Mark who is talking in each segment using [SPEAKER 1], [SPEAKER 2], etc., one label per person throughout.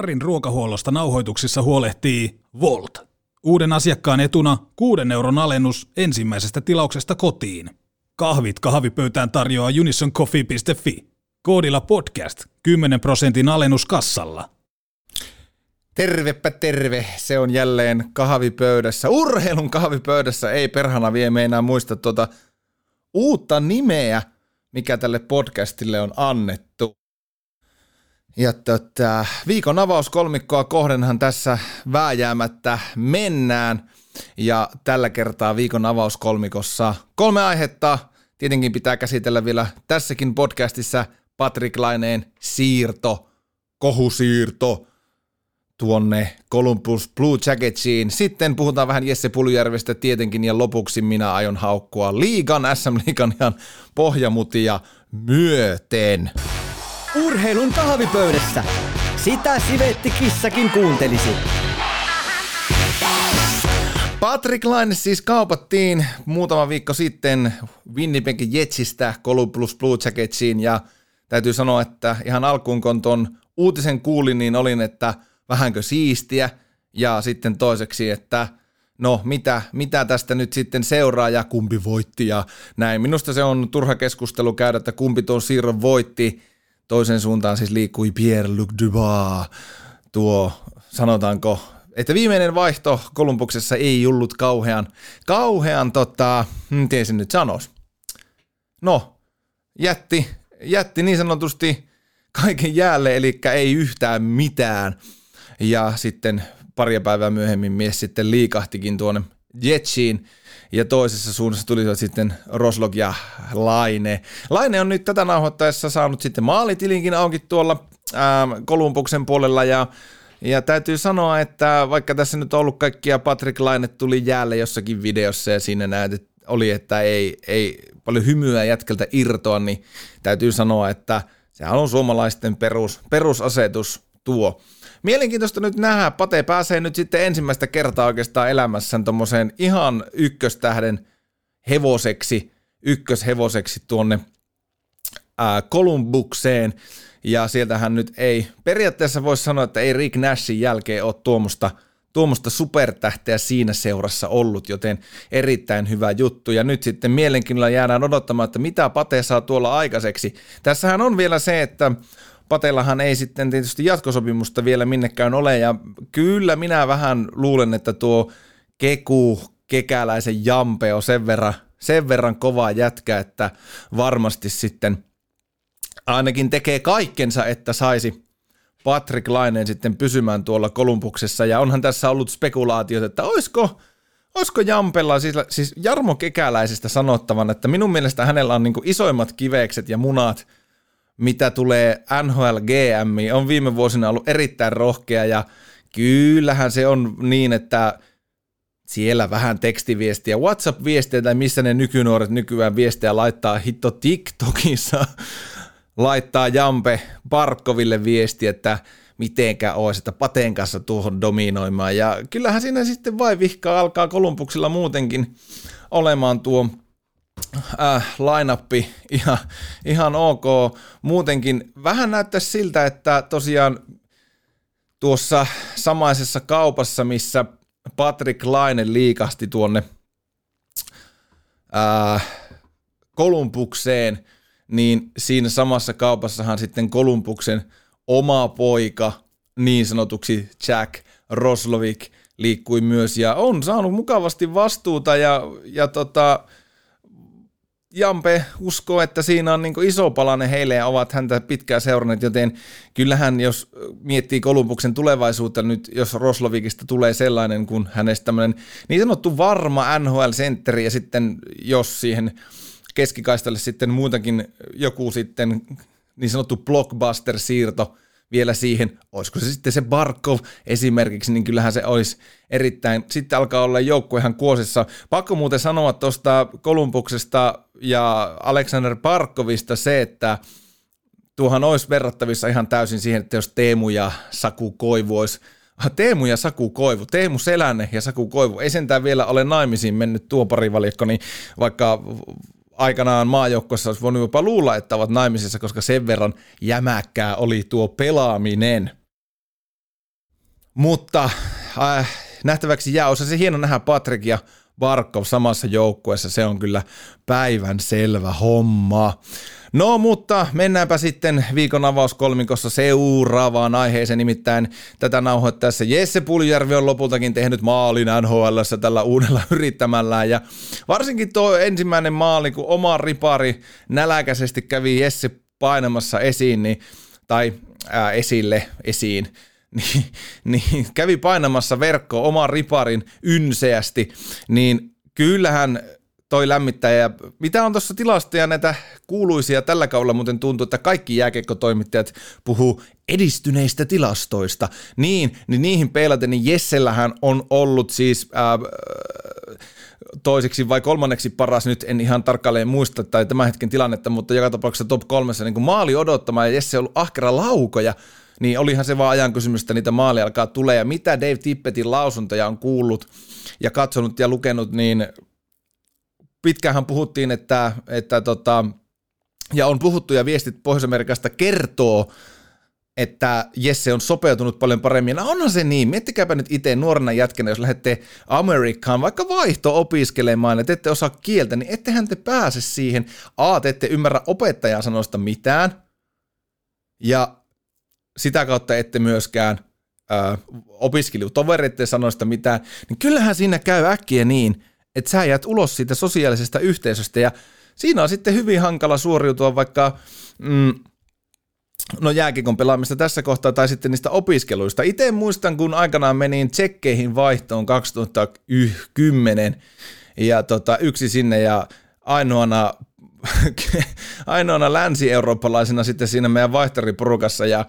[SPEAKER 1] Harrin ruokahuollosta nauhoituksissa huolehtii Volt. Uuden asiakkaan etuna 6 euron alennus ensimmäisestä tilauksesta kotiin. Kahvit kahvipöytään tarjoaa unisoncoffee.fi. Koodilla podcast 10 prosentin alennus kassalla.
[SPEAKER 2] Tervepä terve, se on jälleen kahvipöydässä. Urheilun kahvipöydässä ei perhana vie enää muista tuota uutta nimeä, mikä tälle podcastille on annettu. Ja tota, viikon avauskolmikkoa kohdenhan tässä vääjäämättä mennään. Ja tällä kertaa viikon avauskolmikossa kolme aihetta. Tietenkin pitää käsitellä vielä tässäkin podcastissa Patrick Laineen siirto, kohusiirto tuonne Columbus Blue Jacketsiin. Sitten puhutaan vähän Jesse Puljärvestä tietenkin ja lopuksi minä aion haukkua liigan, SM Liigan ihan pohjamutia myöten.
[SPEAKER 3] Urheilun kahvipöydässä. Sitä sivetti kissakin kuuntelisi.
[SPEAKER 2] Patrick Laine siis kaupattiin muutama viikko sitten Winnipegin Jetsistä Columbus Blue Jacketsiin ja täytyy sanoa, että ihan alkuun kun ton uutisen kuulin, niin olin, että vähänkö siistiä ja sitten toiseksi, että no mitä, mitä tästä nyt sitten seuraa ja kumpi voitti ja näin. Minusta se on turha keskustelu käydä, että kumpi tuon siirron voitti Toisen suuntaan siis liikkui Pierre-Luc Dubois, tuo sanotaanko, että viimeinen vaihto Kolumbuksessa ei ollut kauhean, kauhean tota, miten se nyt sanoisi. No, jätti, jätti niin sanotusti kaiken jäälle, eli ei yhtään mitään. Ja sitten pari päivää myöhemmin mies sitten liikahtikin tuonne Jetsiin ja toisessa suunnassa tulivat sitten Roslog ja Laine. Laine on nyt tätä nauhoittaessa saanut sitten maalitilinkin auki tuolla ähm, Kolumbuksen puolella ja ja täytyy sanoa, että vaikka tässä nyt on ollut kaikkia Patrick Laine tuli jäälle jossakin videossa ja siinä näet, että oli, että ei, ei paljon hymyä jätkeltä irtoa, niin täytyy sanoa, että sehän on suomalaisten perus, perusasetus tuo. Mielenkiintoista nyt nähdä, Pate pääsee nyt sitten ensimmäistä kertaa oikeastaan elämässään tuommoiseen ihan ykköstähden hevoseksi, ykköshevoseksi tuonne ää, Kolumbukseen, ja sieltähän nyt ei, periaatteessa voisi sanoa, että ei Rick Nashin jälkeen ole tuommoista, tuommoista supertähteä siinä seurassa ollut, joten erittäin hyvä juttu. Ja nyt sitten mielenkiinnolla jäädään odottamaan, että mitä Pate saa tuolla aikaiseksi. Tässähän on vielä se, että Patellahan ei sitten tietysti jatkosopimusta vielä minnekään ole, ja kyllä minä vähän luulen, että tuo Keku, kekäläisen Jampe on sen verran, sen verran kova jätkä, että varmasti sitten ainakin tekee kaikkensa, että saisi Patrick Laineen sitten pysymään tuolla Kolumbuksessa, ja onhan tässä ollut spekulaatiot, että olisiko, olisiko Jampella, siis, siis Jarmo Kekäläisestä sanottavan, että minun mielestä hänellä on niin isoimmat kivekset ja munat – mitä tulee NHL GM, on viime vuosina ollut erittäin rohkea ja kyllähän se on niin, että siellä vähän tekstiviestiä, WhatsApp-viestiä tai missä ne nykynuoret nykyään viestiä laittaa hitto TikTokissa, laittaa Jampe Barkoville viesti, että mitenkä olisi, että Pateen kanssa tuohon dominoimaan. Ja kyllähän siinä sitten vai vihkaa alkaa Kolumbuksilla muutenkin olemaan tuo äh, line ihan, ihan ok. Muutenkin vähän näyttäisi siltä, että tosiaan tuossa samaisessa kaupassa, missä Patrick Laine liikasti tuonne äh, Kolumbukseen, niin siinä samassa kaupassahan sitten Kolumbuksen oma poika, niin sanotuksi Jack Roslovik, liikkui myös ja on saanut mukavasti vastuuta ja, ja tota, Jampe uskoo, että siinä on niin iso palanen heille ja ovat häntä pitkään seuranneet, joten kyllähän jos miettii Kolumbuksen tulevaisuutta nyt, jos Roslovikista tulee sellainen kuin hänestä tämmöinen niin sanottu varma NHL-sentteri ja sitten jos siihen keskikaistalle sitten muutakin joku sitten niin sanottu blockbuster-siirto – vielä siihen, olisiko se sitten se Barkov esimerkiksi, niin kyllähän se olisi erittäin, sitten alkaa olla joukko ihan kuosissa. Pakko muuten sanoa tuosta Kolumbuksesta ja Alexander Barkovista se, että tuohan olisi verrattavissa ihan täysin siihen, että jos Teemu ja Saku Koivu olisi ah, Teemu ja Saku Koivu, Teemu Selänne ja Saku Koivu, ei sentään vielä ole naimisiin mennyt tuo parivalikko, niin vaikka aikanaan maajoukkoissa olisi voinut jopa luulla, että ovat naimisissa, koska sen verran jämäkkää oli tuo pelaaminen. Mutta äh, nähtäväksi jää. Osa se hieno nähdä Patrick ja Barkov samassa joukkueessa. Se on kyllä päivän selvä homma. No mutta mennäänpä sitten viikon avauskolmikossa seuraavaan aiheeseen, nimittäin tätä nauhoittaessa Jesse Puljärvi on lopultakin tehnyt maalin nhl tällä uudella yrittämällään ja varsinkin tuo ensimmäinen maali, kun oma ripari näläkäisesti kävi Jesse painamassa esiin, niin, tai ää, esille, esiin, niin, niin kävi painamassa verkko oman riparin ynseästi, niin kyllähän toi lämmittäjä. Mitä on tuossa tilastoja näitä kuuluisia tällä kaudella muuten tuntuu, että kaikki jääkiekkotoimittajat puhuu edistyneistä tilastoista. Niin, niin niihin peilaten, niin Jessellähän on ollut siis ää, toiseksi vai kolmanneksi paras, nyt en ihan tarkalleen muista tai tämän hetken tilannetta, mutta joka tapauksessa top kolmessa niin maali odottamaan ja Jesse on ollut ahkera laukoja, niin olihan se vaan ajan kysymys, että niitä maali alkaa tulee. Ja mitä Dave Tippetin lausuntoja on kuullut ja katsonut ja lukenut, niin pitkäänhän puhuttiin, että, että tota, ja on puhuttu ja viestit Pohjois-Amerikasta kertoo, että Jesse on sopeutunut paljon paremmin. No onhan se niin, miettikääpä nyt itse nuorena jätkänä, jos lähdette Amerikkaan vaikka vaihto-opiskelemaan ja te ette osaa kieltä, niin ettehän te pääse siihen. A, te ette ymmärrä opettajan sanoista mitään, ja sitä kautta ette myöskään opiskelu tovereiden sanoista mitään, niin kyllähän siinä käy äkkiä niin, että sä jäät ulos siitä sosiaalisesta yhteisöstä ja siinä on sitten hyvin hankala suoriutua vaikka mm, no jääkikon pelaamista tässä kohtaa tai sitten niistä opiskeluista. Itse muistan, kun aikanaan menin tsekkeihin vaihtoon 2010 ja tota, yksi sinne ja ainoana ainoana länsi-eurooppalaisena sitten siinä meidän vaihtariporukassa ja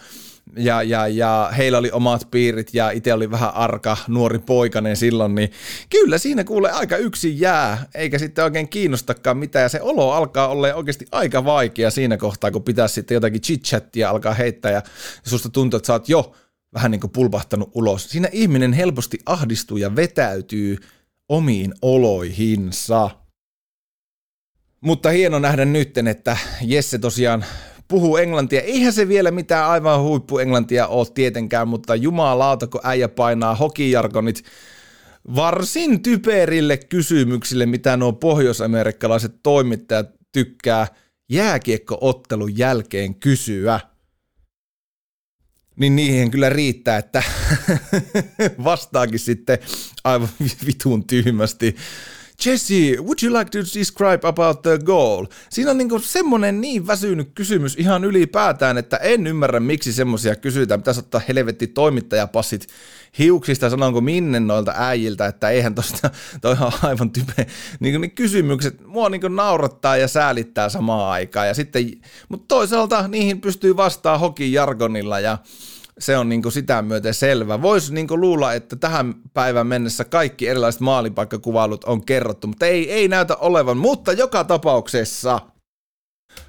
[SPEAKER 2] ja, ja, ja heillä oli omat piirit ja itse oli vähän arka nuori poikainen silloin, niin kyllä siinä kuule aika yksin jää, eikä sitten oikein kiinnostakaan mitään ja se olo alkaa olla oikeasti aika vaikea siinä kohtaa, kun pitää sitten jotakin chit-chattia alkaa heittää ja susta tuntuu, että sä oot jo vähän niin kuin pulpahtanut ulos. Siinä ihminen helposti ahdistuu ja vetäytyy omiin oloihinsa. Mutta hieno nähdä nytten, että Jesse tosiaan puhuu englantia. Eihän se vielä mitään aivan huippuenglantia ole tietenkään, mutta jumalauta, kun äijä painaa hokijargonit varsin typerille kysymyksille, mitä nuo pohjoisamerikkalaiset toimittajat tykkää jääkiekkoottelun jälkeen kysyä. Niin niihin kyllä riittää, että vastaakin sitten aivan vitun tyhmästi. Jesse, would you like to describe about the goal? Siinä on niinku semmonen niin väsynyt kysymys ihan ylipäätään, että en ymmärrä miksi semmosia kysytään. Pitäisi ottaa helvetti toimittajapassit hiuksista, sanonko minne noilta äijiltä, että eihän tosta, toi on aivan type. Niin, niin kysymykset mua niinku naurattaa ja säälittää samaan aikaan. Ja sitten, mutta toisaalta niihin pystyy vastaan hokin jargonilla ja se on niin sitä myöten selvä. Voisi niin luulla, että tähän päivän mennessä kaikki erilaiset maalipaikkakuvailut on kerrottu, mutta ei, ei näytä olevan. Mutta joka tapauksessa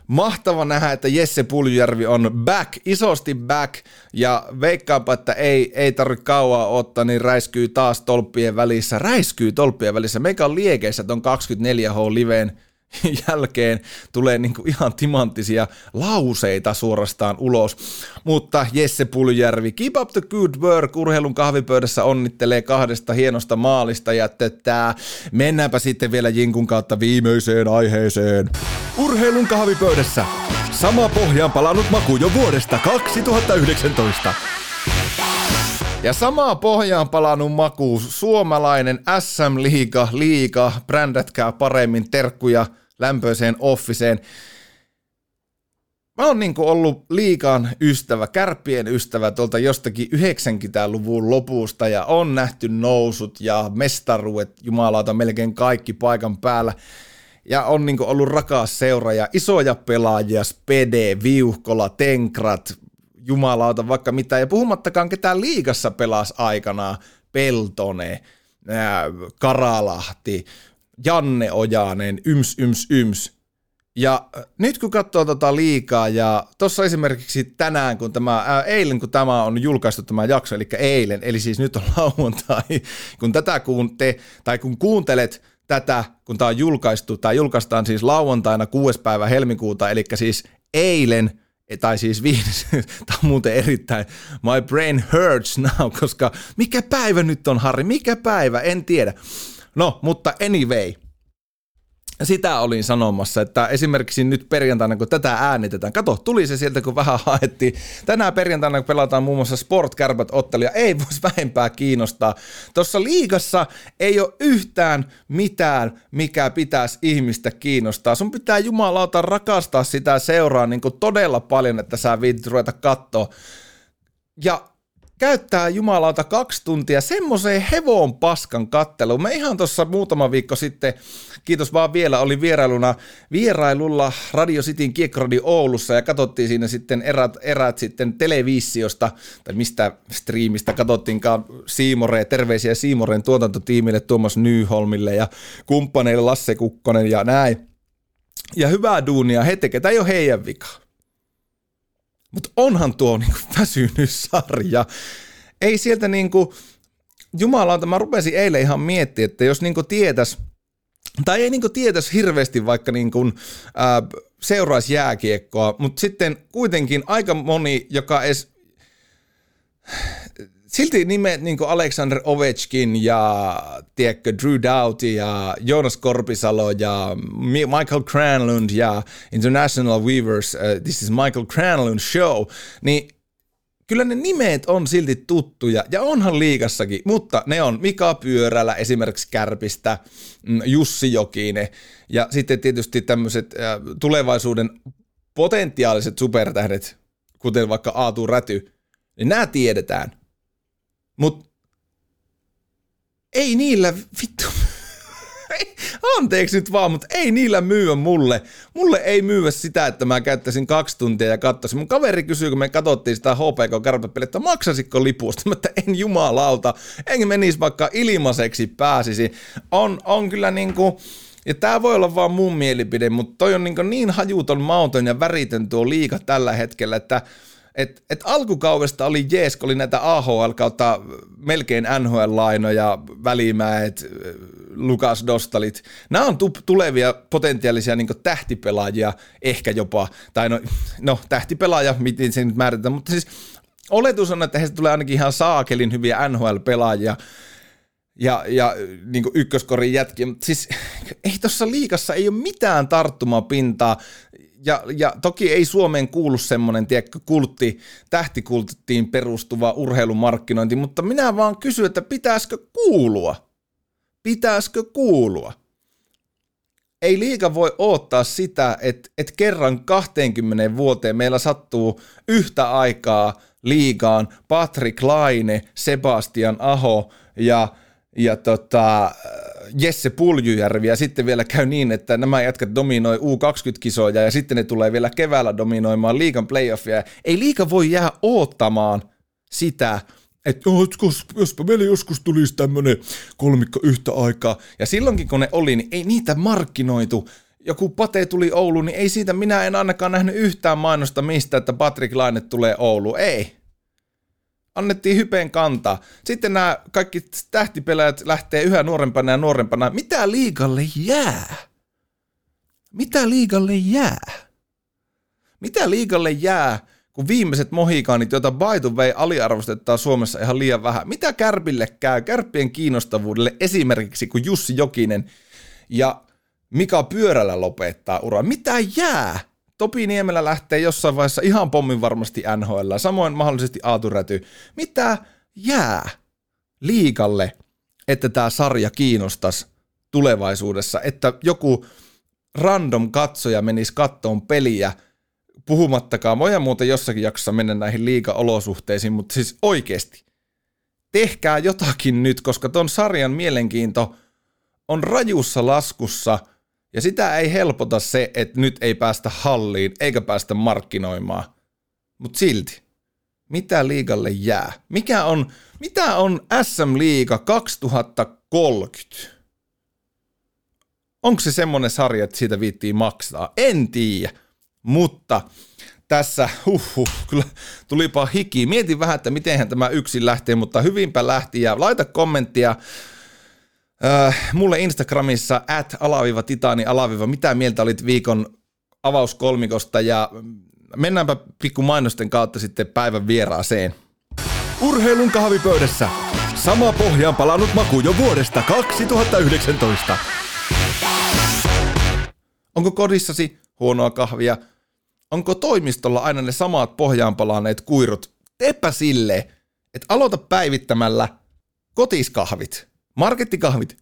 [SPEAKER 2] mahtava nähdä, että Jesse Puljärvi on back, isosti back, ja veikkaanpa, että ei, ei tarvitse kauaa ottaa, niin räiskyy taas tolppien välissä, räiskyy tolppien välissä. Meikä on liekeissä ton 24H liveen jälkeen tulee niin kuin ihan timanttisia lauseita suorastaan ulos. Mutta Jesse Puljärvi, keep up the good work, urheilun kahvipöydässä onnittelee kahdesta hienosta maalista ja että mennäänpä sitten vielä Jinkun kautta viimeiseen aiheeseen. Urheilun kahvipöydässä sama pohjaan palannut maku jo vuodesta 2019. Ja samaa pohjaan palannut maku, suomalainen SM-liiga, liiga, brändätkää paremmin, terkkuja – lämpöiseen offiseen. Mä oon niin ollut liikaan ystävä, kärppien ystävä tuolta jostakin 90-luvun lopusta ja on nähty nousut ja mestaruudet, jumalauta melkein kaikki paikan päällä. Ja on niin ollut rakas seuraaja, isoja pelaajia, Spede, Viuhkola, Tenkrat, jumalauta vaikka mitä. Ja puhumattakaan ketään liigassa pelas aikanaan, Peltone, Karalahti, Janne Ojanen, yms, yms, yms. Ja äh, nyt kun katsoo tota liikaa ja tuossa esimerkiksi tänään, kun tämä, ää, äh, eilen kun tämä on julkaistu tämä jakso, eli eilen, eli siis nyt on lauantai, kun tätä kun te, tai kun kuuntelet tätä, kun tämä on julkaistu, tai julkaistaan siis lauantaina 6. päivä helmikuuta, eli siis eilen tai siis viides, tämä on muuten erittäin, my brain hurts now, koska mikä päivä nyt on Harri, mikä päivä, en tiedä. No, mutta anyway, sitä olin sanomassa, että esimerkiksi nyt perjantaina, kun tätä äänitetään, kato, tuli se sieltä, kun vähän haettiin. Tänään perjantaina, kun pelataan muun muassa Sport Kärpät ottelia, ei voisi vähempää kiinnostaa. Tuossa liigassa ei ole yhtään mitään, mikä pitäisi ihmistä kiinnostaa. Sun pitää jumalauta rakastaa sitä seuraa niin kuin todella paljon, että sä viitit ruveta katsoa. Ja käyttää jumalauta kaksi tuntia semmoiseen hevon paskan katteluun. Me ihan tuossa muutama viikko sitten, kiitos vaan vielä, oli vierailuna vierailulla Radio Cityn Kiekkoradi Oulussa ja katsottiin siinä sitten erät, erät sitten televisiosta, tai mistä striimistä katsottiinkaan Siimore, terveisiä Siimoren tuotantotiimille Tuomas Nyholmille ja kumppaneille Lasse Kukkonen ja näin. Ja hyvää duunia he tekevät, tämä ei ole heidän vika. Mutta onhan tuo niinku väsynyt sarja. Ei sieltä niinku, jumalauta, mä rupesin eilen ihan miettimään, että jos niinku tietäis, tai ei niinku tietäis hirveästi vaikka niinku, ää, seuraisi jääkiekkoa, mutta sitten kuitenkin aika moni, joka edes silti nimet niin kuin Alexander Ovechkin ja tiedätkö, Drew Doughty ja Jonas Korpisalo ja Michael Cranlund ja International Weavers, uh, This is Michael Cranlund Show, niin kyllä ne nimet on silti tuttuja, ja onhan liigassakin, mutta ne on Mika Pyörällä esimerkiksi Kärpistä, mm, Jussi Jokinen, ja sitten tietysti tämmöiset äh, tulevaisuuden potentiaaliset supertähdet, kuten vaikka Aatu Räty, niin nämä tiedetään. Mut ei niillä vittu, anteeksi nyt vaan, mutta ei niillä myyä mulle. Mulle ei myyä sitä, että mä käyttäisin kaksi tuntia ja katsoisin. Mun kaveri kysyy, kun me katsottiin sitä HPK karpapeliä, että maksasitko lipusta? Mä että en jumalauta, en menisi vaikka ilmaiseksi pääsisi. On, on kyllä niinku, ja tämä voi olla vaan mun mielipide, mutta toi on niin, niin hajuton, mauton ja väritön tuo liika tällä hetkellä, että et, et alkukaudesta oli jees, kun oli näitä AHL kautta melkein NHL-lainoja, välimäet, Lukas Dostalit. Nämä on tu- tulevia potentiaalisia niin tähtipelaajia ehkä jopa, tai no, no tähtipelaaja, miten se nyt määritetään, mutta siis oletus on, että heistä tulee ainakin ihan saakelin hyviä NHL-pelaajia, ja, ja niin ykköskorin jätkiä, mutta siis ei tuossa liikassa ei ole mitään tarttumapintaa ja, ja toki ei Suomeen kuulu semmoinen, tiedätkö, kultti, tähtikulttiin perustuva urheilumarkkinointi, mutta minä vaan kysyn, että pitäisikö kuulua? Pitäisikö kuulua? Ei liika voi odottaa sitä, että, että kerran 20 vuoteen meillä sattuu yhtä aikaa liigaan Patrick Laine, Sebastian Aho ja, ja tota, Jesse Puljujärvi ja sitten vielä käy niin, että nämä jätkät dominoi U20-kisoja ja sitten ne tulee vielä keväällä dominoimaan liikan playoffia. Ei liika voi jää oottamaan sitä, että oh, jospa meillä joskus tulisi tämmöinen kolmikko yhtä aikaa. Ja silloinkin kun ne oli, niin ei niitä markkinoitu. Joku Pate tuli Ouluun, niin ei siitä minä en ainakaan nähnyt yhtään mainosta mistä, että Patrick Laine tulee Ouluun. Ei annettiin hypeen kantaa. Sitten nämä kaikki tähtipelaajat lähtee yhä nuorempana ja nuorempana. Mitä liigalle jää? Mitä liigalle jää? Mitä liigalle jää, kun viimeiset mohikaanit, joita by the way aliarvostetaan Suomessa ihan liian vähän, mitä Kärpille käy, Kärppien kiinnostavuudelle esimerkiksi, kun Jussi Jokinen ja Mika Pyörällä lopettaa uraa, mitä jää? Topi Niemelä lähtee jossain vaiheessa ihan pommin varmasti NHL, samoin mahdollisesti Aatu Räty. Mitä jää liikalle, että tämä sarja kiinnostaisi tulevaisuudessa, että joku random katsoja menisi kattoon peliä, puhumattakaan, voidaan muuten jossakin jaksossa mennä näihin liika-olosuhteisiin, mutta siis oikeasti, tehkää jotakin nyt, koska ton sarjan mielenkiinto on rajussa laskussa – ja sitä ei helpota se, että nyt ei päästä halliin eikä päästä markkinoimaan. Mutta silti, mitä liigalle jää? Mikä on, mitä on SM Liiga 2030? Onko se semmonen sarja, että siitä viittiin maksaa? En tiedä. Mutta tässä, huhhuh, kyllä tulipa hiki. Mietin vähän, että mitenhän tämä yksin lähtee, mutta hyvinpä lähti. Ja laita kommenttia Äh, mulle Instagramissa at alaviva titani alaviva, mitä mieltä olit viikon avauskolmikosta ja mennäänpä pikku mainosten kautta sitten päivän vieraaseen.
[SPEAKER 3] Urheilun kahvipöydässä. Sama pohjaan palannut maku jo vuodesta 2019.
[SPEAKER 2] Onko kodissasi huonoa kahvia? Onko toimistolla aina ne samat pohjaan palaneet kuirut? Teepä sille, että aloita päivittämällä kotiskahvit, markettikahvit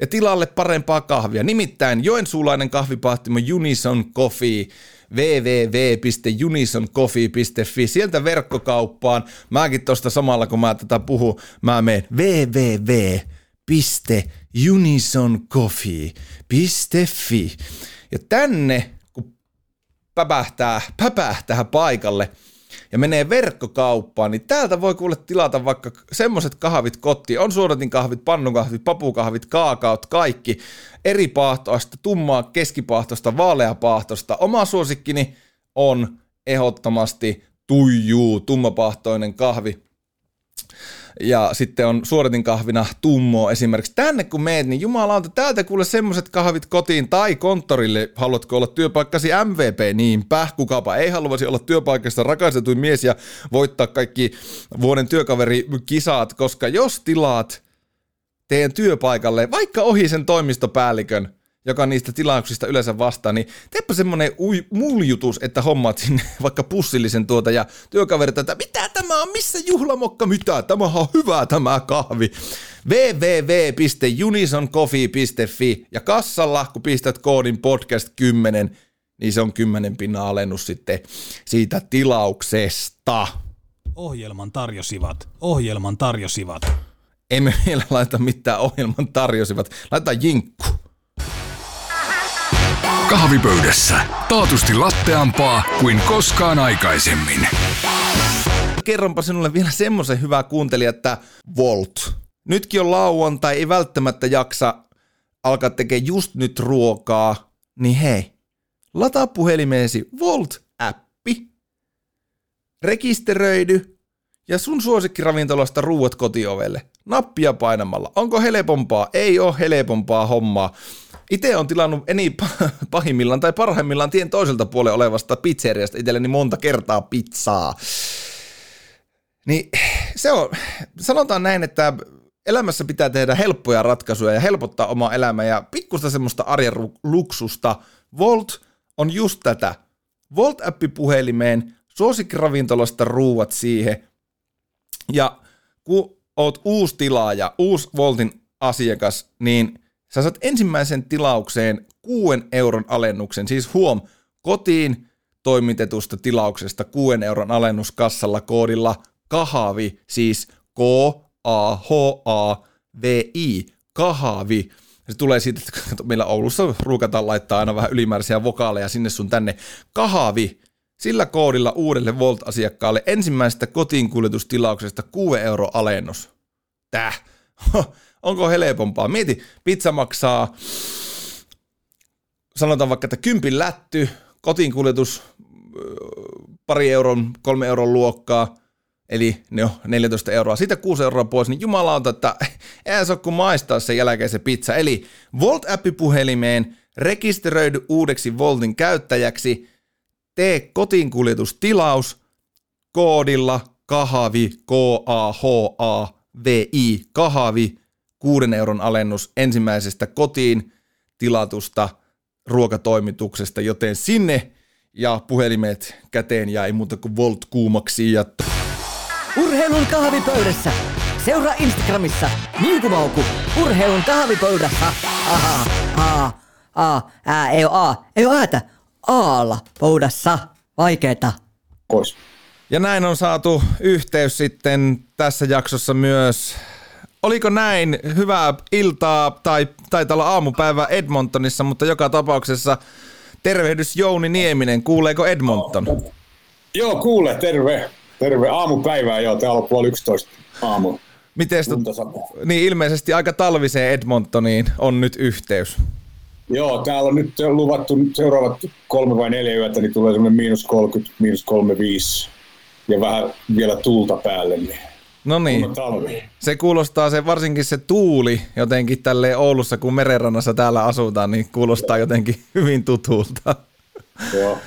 [SPEAKER 2] ja tilalle parempaa kahvia. Nimittäin joensuulainen kahvipahtimo Unison Coffee www.unisoncoffee.fi, sieltä verkkokauppaan. Mäkin tosta samalla, kun mä tätä puhun, mä menen www.unisoncoffee.fi. Ja tänne, kun päpähtää, päpähtää paikalle ja menee verkkokauppaan, niin täältä voi kuule tilata vaikka semmoset kahvit kotiin. On suodatin kahvit, pannukahvit, papukahvit, kaakaot, kaikki eri paahtoista, tummaa keskipaahtosta, vaaleapaahtosta. Oma suosikkini on ehdottomasti tuijuu, tummapahtoinen kahvi. Ja sitten on suodatin kahvina tummo esimerkiksi. Tänne kun meet, niin jumalauta, täältä kuule semmoset kahvit kotiin tai konttorille. Haluatko olla työpaikkasi MVP? Niinpä, kukapa ei haluaisi olla työpaikasta rakastetuin mies ja voittaa kaikki vuoden työkaverikisat, koska jos tilaat teidän työpaikalle, vaikka ohi sen toimistopäällikön, joka niistä tilauksista yleensä vastaa, niin teepä semmonen ui, muljutus, että hommaat sinne vaikka pussillisen tuota ja työkaverit, että mitä tämä on, missä juhlamokka, mitä, tämä on hyvä tämä kahvi. www.unisoncoffee.fi ja kassalla, kun pistät koodin podcast 10, niin se on 10 pinnan alennus sitten siitä tilauksesta.
[SPEAKER 1] Ohjelman tarjosivat. Ohjelman tarjosivat.
[SPEAKER 2] Emme vielä laita mitään ohjelman tarjosivat. Laitetaan jinkku.
[SPEAKER 4] Kahvipöydässä. Taatusti latteampaa kuin koskaan aikaisemmin.
[SPEAKER 2] Kerronpa sinulle vielä semmoisen hyvää kuuntelija, että Volt. Nytkin on lauantai, ei välttämättä jaksa alkaa tekemään just nyt ruokaa, niin hei, lataa puhelimeesi Volt-appi, rekisteröidy ja sun suosikkiravintolasta ruuat kotiovelle. Nappia painamalla. Onko helpompaa? Ei ole helpompaa hommaa. Itse on tilannut eni pahimmillaan tai parhaimmillaan tien toiselta puolella olevasta pizzeriasta itselleni monta kertaa pizzaa. Niin se on, sanotaan näin, että elämässä pitää tehdä helppoja ratkaisuja ja helpottaa omaa elämää ja pikkusta semmoista arjen luksusta. Volt on just tätä. Volt-appi puhelimeen, suosikkiravintolasta ruuat siihen. Ja kun oot uusi tilaaja, uusi Voltin asiakas, niin – Sä saat ensimmäisen tilaukseen 6 euron alennuksen, siis huom, kotiin toimitetusta tilauksesta 6 euron alennus kassalla koodilla KAHAVI, siis K-A-H-A-V-I, KAHAVI. Se tulee siitä, että meillä Oulussa ruukataan laittaa aina vähän ylimääräisiä vokaaleja sinne sun tänne. Kahavi, sillä koodilla uudelle Volt-asiakkaalle ensimmäisestä kotiinkuljetustilauksesta 6 euro alennus. Täh. Onko helpompaa? Mieti, pizza maksaa, sanotaan vaikka, että kympin lätty, kotiinkuljetus pari euron, kolme euron luokkaa, eli ne on 14 euroa, siitä 6 euroa pois, niin jumalauta, että ei se ole kuin maistaa sen jälkeen se pizza. Eli Volt-appi puhelimeen, rekisteröidy uudeksi Voltin käyttäjäksi, tee kotiinkuljetustilaus koodilla kahavi, K-A-H-A-V-I, kahavi, 6 euron alennus ensimmäisestä kotiin tilatusta ruokatoimituksesta, joten sinne ja puhelimet käteen jäi muuta kuin Volt kuumaksi ja...
[SPEAKER 3] Urheilun kahvipöydässä. Seuraa Instagramissa Minkumauku Urheilun kahvipöydässä. Aha, a, a, ää, ei oo a, ei oo äätä. Aalla pöydässä. Vaikeeta.
[SPEAKER 5] Pois.
[SPEAKER 2] Ja näin on saatu yhteys sitten tässä jaksossa myös oliko näin hyvää iltaa tai taitaa olla aamupäivä Edmontonissa, mutta joka tapauksessa tervehdys Jouni Nieminen. Kuuleeko Edmonton?
[SPEAKER 5] Joo, kuule, terve. Terve. Aamupäivää joo, täällä on puoli yksitoista aamu.
[SPEAKER 2] Miten niin ilmeisesti aika talviseen Edmontoniin on nyt yhteys.
[SPEAKER 5] Joo, täällä on nyt luvattu seuraavat kolme vai neljä yötä, niin tulee semmoinen miinus 30, miinus 35 ja vähän vielä tuulta päälle. Niin
[SPEAKER 2] No niin. Se kuulostaa se, varsinkin se tuuli jotenkin tälle Oulussa, kun merenrannassa täällä asutaan, niin kuulostaa jotenkin hyvin tutulta.
[SPEAKER 5] Joo.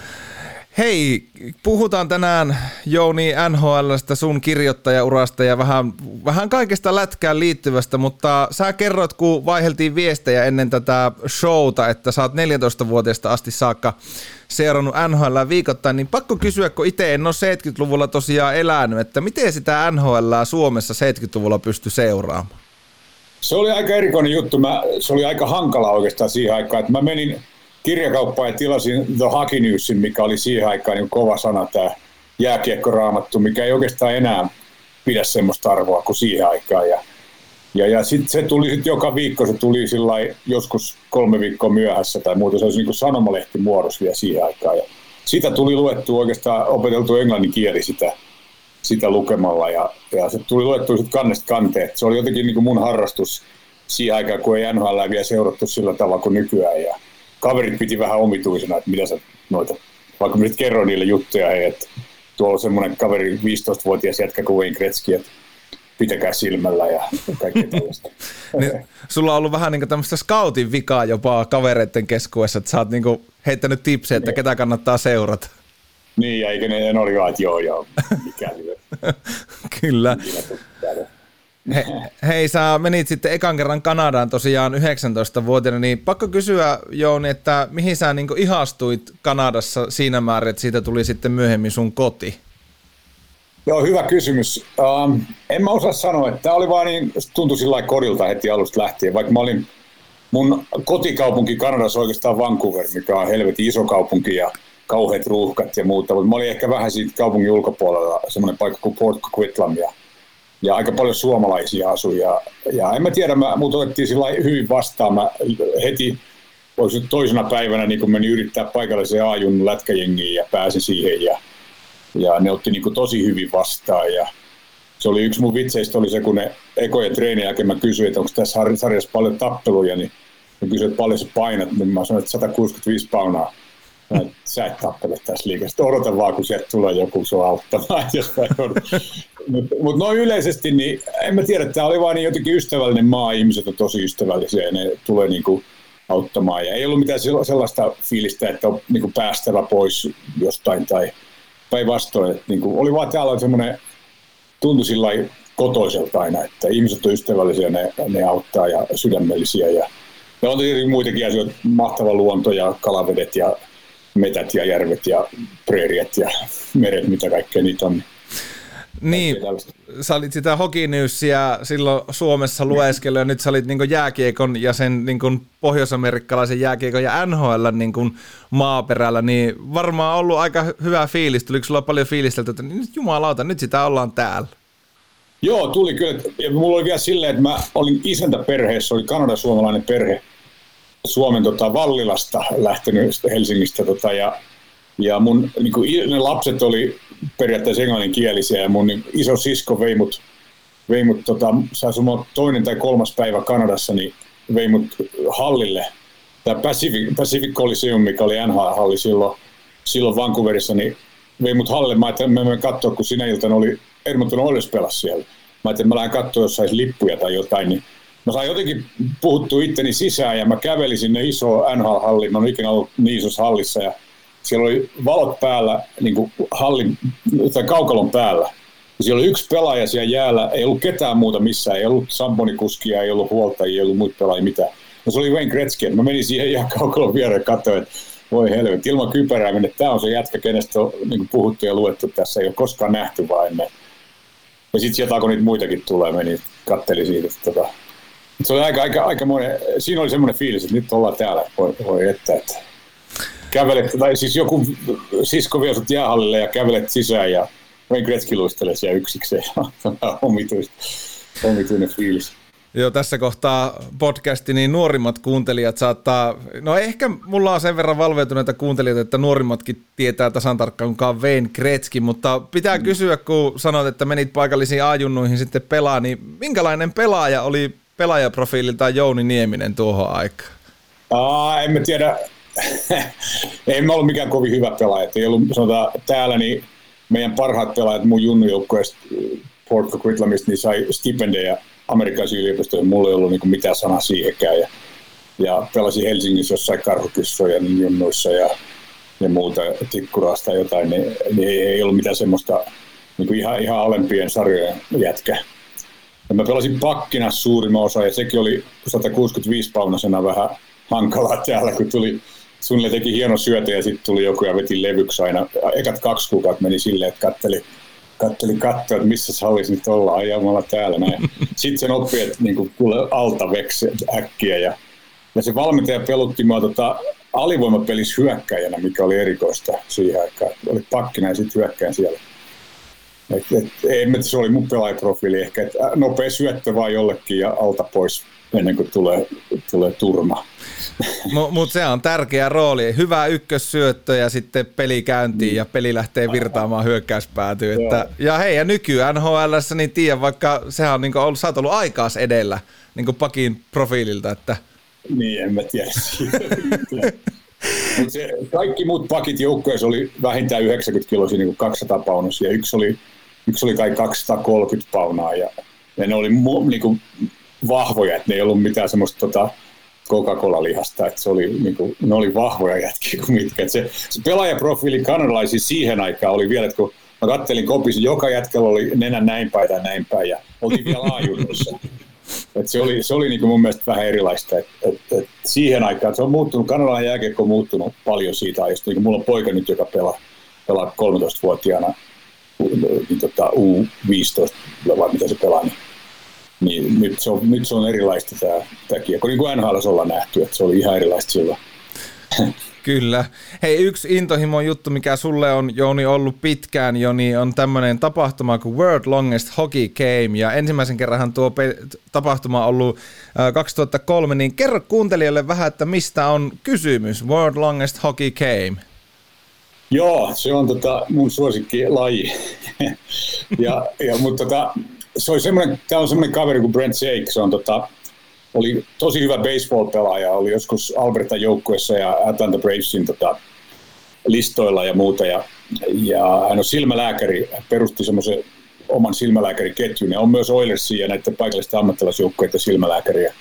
[SPEAKER 2] Hei, puhutaan tänään Jouni NHLstä, sun kirjoittajaurasta ja vähän, vähän kaikesta lätkään liittyvästä, mutta sä kerroit, kun vaiheltiin viestejä ennen tätä showta, että sä oot 14-vuotiaasta asti saakka seurannut NHL viikoittain, niin pakko kysyä, kun itse en ole 70-luvulla tosiaan elänyt, että miten sitä NHL Suomessa 70-luvulla pystyi seuraamaan?
[SPEAKER 5] Se oli aika erikoinen juttu. Mä, se oli aika hankala oikeastaan siihen aikaan, että mä menin kirjakauppaan ja tilasin The Hockey Newsin, mikä oli siihen aikaan niin kova sana tämä jääkiekkoraamattu, mikä ei oikeastaan enää pidä semmoista arvoa kuin siihen aikaan. Ja, ja, ja sitten se tuli sit joka viikko, se tuli joskus kolme viikkoa myöhässä tai muuta, se olisi niin sanomalehti muodossa vielä siihen aikaan. Ja sitä tuli luettu oikeastaan, opeteltu englannin kieli sitä, sitä lukemalla ja, ja se tuli luettu sitten kannesta kanteet. Se oli jotenkin niin kuin mun harrastus siihen aikaan, kun ei NHL vielä seurattu sillä tavalla kuin nykyään. Ja, kaverit piti vähän omituisena, että mitä sä noita, vaikka mä nyt kerron niille juttuja, hei, että tuolla on semmoinen kaveri 15-vuotias jätkä kuin Wayne Gretzky, että pitäkää silmällä ja kaikkea tällaista.
[SPEAKER 2] niin, sulla on ollut vähän niin tämmöistä scoutin vikaa jopa kavereiden keskuudessa, että sä oot niin heittänyt tipsejä, että ketä kannattaa seurata.
[SPEAKER 5] Niin, ja eikä ne, ne oli vaan, että joo, joo, mikäli.
[SPEAKER 2] Kyllä. He, hei, sä menit sitten ekan kerran Kanadaan tosiaan 19-vuotiaana, niin pakko kysyä Jouni, että mihin sä niin ihastuit Kanadassa siinä määrin, että siitä tuli sitten myöhemmin sun koti?
[SPEAKER 5] Joo, hyvä kysymys. Um, en mä osaa sanoa, että tämä oli vaan niin, tuntui sillä korilta heti alusta lähtien, vaikka mä olin mun kotikaupunki Kanadassa oikeastaan Vancouver, mikä on helvetin iso kaupunki ja kauheat ruuhkat ja muuta, mutta mä olin ehkä vähän siitä kaupungin ulkopuolella semmoinen paikka kuin Port Coquitlam ja ja aika paljon suomalaisia asui. Ja, ja en mä tiedä, mä, mut otettiin sillä hyvin vastaan. Mä heti toisena päivänä niin kun menin yrittää paikallisen aajun lätkäjengiin ja pääsin siihen. Ja, ja ne otti niin tosi hyvin vastaan. Ja se oli yksi mun vitseistä oli se, kun ne ekoja treenin jälkeen mä kysyin, että onko tässä sarjassa paljon tappeluja, niin kysyin, että paljon sä painat, niin mä sanoin, että 165 paunaa että sä et tappele tässä liikasta. Odota vaan, kun sieltä tulee joku sua auttamaan. Mutta mut noin yleisesti, niin en mä tiedä, tämä oli vaan niin jotenkin ystävällinen maa, ihmiset on tosi ystävällisiä ja ne tulee niin kuin auttamaan. Ja ei ollut mitään sellaista fiilistä, että on niin kuin päästävä pois jostain tai päinvastoin. Niin oli vaan täällä semmoinen, tuntui sillä kotoiselta aina, että ihmiset on ystävällisiä, ne, ne auttaa ja sydämellisiä. Ja, ja on tietysti muitakin asioita, mahtava luonto ja kalavedet ja metät ja järvet ja preeriat ja meret, mitä kaikkea niitä on.
[SPEAKER 2] Niin, sä olit sitä hokinyyssiä silloin Suomessa lueskellut ja nyt sä olit niin jääkiekon ja sen niin pohjoisamerikkalaisen jääkiekon ja NHL niin maaperällä, niin varmaan ollut aika hyvä fiilis. Tuliko sulla paljon fiilistä, että nyt jumalauta, nyt sitä ollaan täällä?
[SPEAKER 5] Joo, tuli kyllä. Ja mulla oli vielä silleen, että mä olin isäntäperheessä, oli kanada-suomalainen perhe, Suomen tota, Vallilasta lähtenyt Helsingistä tota, ja, ja mun niin kuin, ne lapset oli periaatteessa englanninkielisiä ja mun niin, iso sisko vei mut, vei mut tota, toinen tai kolmas päivä Kanadassa, niin vei mut hallille. Tämä Pacific, Pacific Coliseum, mikä oli NHL-halli silloin, silloin Vancouverissa, niin vei mut hallille. Mä ajattelin, mä menen katsoa, kun sinä iltana oli Edmonton Oilers pelas siellä. Mä ajattelin, mä lähden katsoa, jos saisi lippuja tai jotain, niin mä sain jotenkin puhuttu itteni sisään ja mä kävelin sinne iso NHL-halliin. Mä olen ikinä ollut niin isossa hallissa ja siellä oli valot päällä, niin kuin hallin, tai kaukalon päällä. Ja siellä oli yksi pelaaja siellä jäällä, ei ollut ketään muuta missään, ei ollut samponikuskia, ei ollut huoltajia, ei ollut muita pelaajia mitään. No se oli Wayne Gretzky, mä menin siihen ihan kaukalon viereen katsoin, että voi helvetti, ilman kypärää mennä, tämä on se jätkä, kenestä on niin puhuttu ja luettu tässä, ei ole koskaan nähty vaan ennen. Ja sitten sieltä alkoi niitä muitakin tulee, meni, katteli siitä, että tota, se oli aika, aika, aika monen, siinä oli semmoinen fiilis, että nyt ollaan täällä, voi, voi että, että kävelet, tai siis joku sisko vie sut jäähallille ja kävelet sisään ja Wayne Gretzky luistelee siellä yksikseen. omituinen, omituinen fiilis.
[SPEAKER 2] Joo, tässä kohtaa podcasti, niin nuorimmat kuuntelijat saattaa, no ehkä mulla on sen verran valveutuneita kuuntelijoita, että nuorimmatkin tietää tasan tarkkaan kukaan Wayne Gretzky, mutta pitää mm. kysyä, kun sanoit, että menit paikallisiin ajunnuihin sitten pelaa, niin minkälainen pelaaja oli pelaajaprofiililtaan Jouni Nieminen tuohon aikaan?
[SPEAKER 5] Aa, en mä tiedä. ei mä ollut mikään kovin hyvä pelaaja. Ei ollut, sanotaan, täällä niin meidän parhaat pelaajat mun junnujoukkueesta Port Coquitlamista niin sai stipendejä amerikkalaisiin yliopistoihin. Mulla ei ollut niin mitään sanaa siihenkään. Ja, ja pelasin Helsingissä jossain karhukissojen junnuissa ja ja muuta, tikkurasta jotain, niin, niin ei, ollut mitään semmoista niin ihan, ihan alempien sarjojen jätkä. Ja mä pelasin pakkina suurimman osa ja sekin oli 165 paunasena vähän hankalaa täällä, kun tuli suunnilleen teki hieno syötä ja sitten tuli joku ja veti levyksi aina. Ekat kaksi kuukautta meni silleen, että katteli, katteli katsoa, että missä sä haluaisit nyt olla, ai olla täällä näin. Sitten sen oppi, että niin tulee alta veksi äkkiä ja, ja se valmentaja pelutti mua tota, alivoimapelissä hyökkäjänä, mikä oli erikoista siihen aikaan. Oli pakkina ja sitten hyökkäin siellä. Et, et, en se oli mun pelaajaprofiili ehkä, että nopea syöttö vaan jollekin ja alta pois ennen kuin tulee, tulee turma.
[SPEAKER 2] Mutta mut se on tärkeä rooli. Hyvä ykkössyöttö ja sitten peli käyntiin ja peli lähtee virtaamaan hyökkäyspäätyyn. Että, ja hei, ja nykyään NHL, niin tiedän, vaikka sehän on niin ollut, sä oot ollut aikaas edellä niin pakin profiililta. Että...
[SPEAKER 5] Niin, en mä tiedä se, kaikki muut pakit joukkoissa oli vähintään 90 kilosia, niin kuin 200 paunasia. Yksi oli, yksi oli kai 230 paunaa ja, ja ne oli mu, niin kuin vahvoja, että ne ei ollut mitään semmoista tota, Coca-Cola-lihasta, että se oli, niin kuin, ne oli vahvoja jätkiä kuin mitkä. Se, se pelaajaprofiili kanadalaisissa siihen aikaan oli vielä, että kun mä kattelin kopissa, joka jätkällä oli nenä näin päin tai näin päin ja oltiin vielä laajuudessa. Et se oli, se oli niin mun mielestä vähän erilaista. Et, et, et siihen aikaan se on muuttunut, kanadalainen jääkiekko on muuttunut paljon siitä ajasta. Niin mulla on poika nyt, joka pelaa, pelaa 13-vuotiaana niin tota, U15, vai mitä se pelaa, niin niin nyt se on, nyt se on erilaista tämä, tämä kiekko, niin kuin NHL ollaan nähty, että se oli ihan erilaista silloin.
[SPEAKER 2] Kyllä. Hei, yksi intohimo juttu, mikä sulle on, Jouni, ollut pitkään jo, niin on tämmöinen tapahtuma kuin World Longest Hockey Game, ja ensimmäisen kerran tuo pe- tapahtuma on ollut äh, 2003, niin kerro kuuntelijoille vähän, että mistä on kysymys World Longest Hockey Game?
[SPEAKER 5] Joo, se on tota mun suosikki laji. ja, ja, mutta tota, se oli semmoinen, tämä on semmoinen kaveri kuin Brent Jake, se on tota, oli tosi hyvä baseball-pelaaja, oli joskus Alberta joukkuessa ja Atlanta Bravesin tota, listoilla ja muuta. Ja, ja hän on silmälääkäri, perusti semmoisen oman silmälääkäriketjun ja on myös Oilersia ja näiden paikallisten ammattilaisjoukkueiden silmälääkäriä.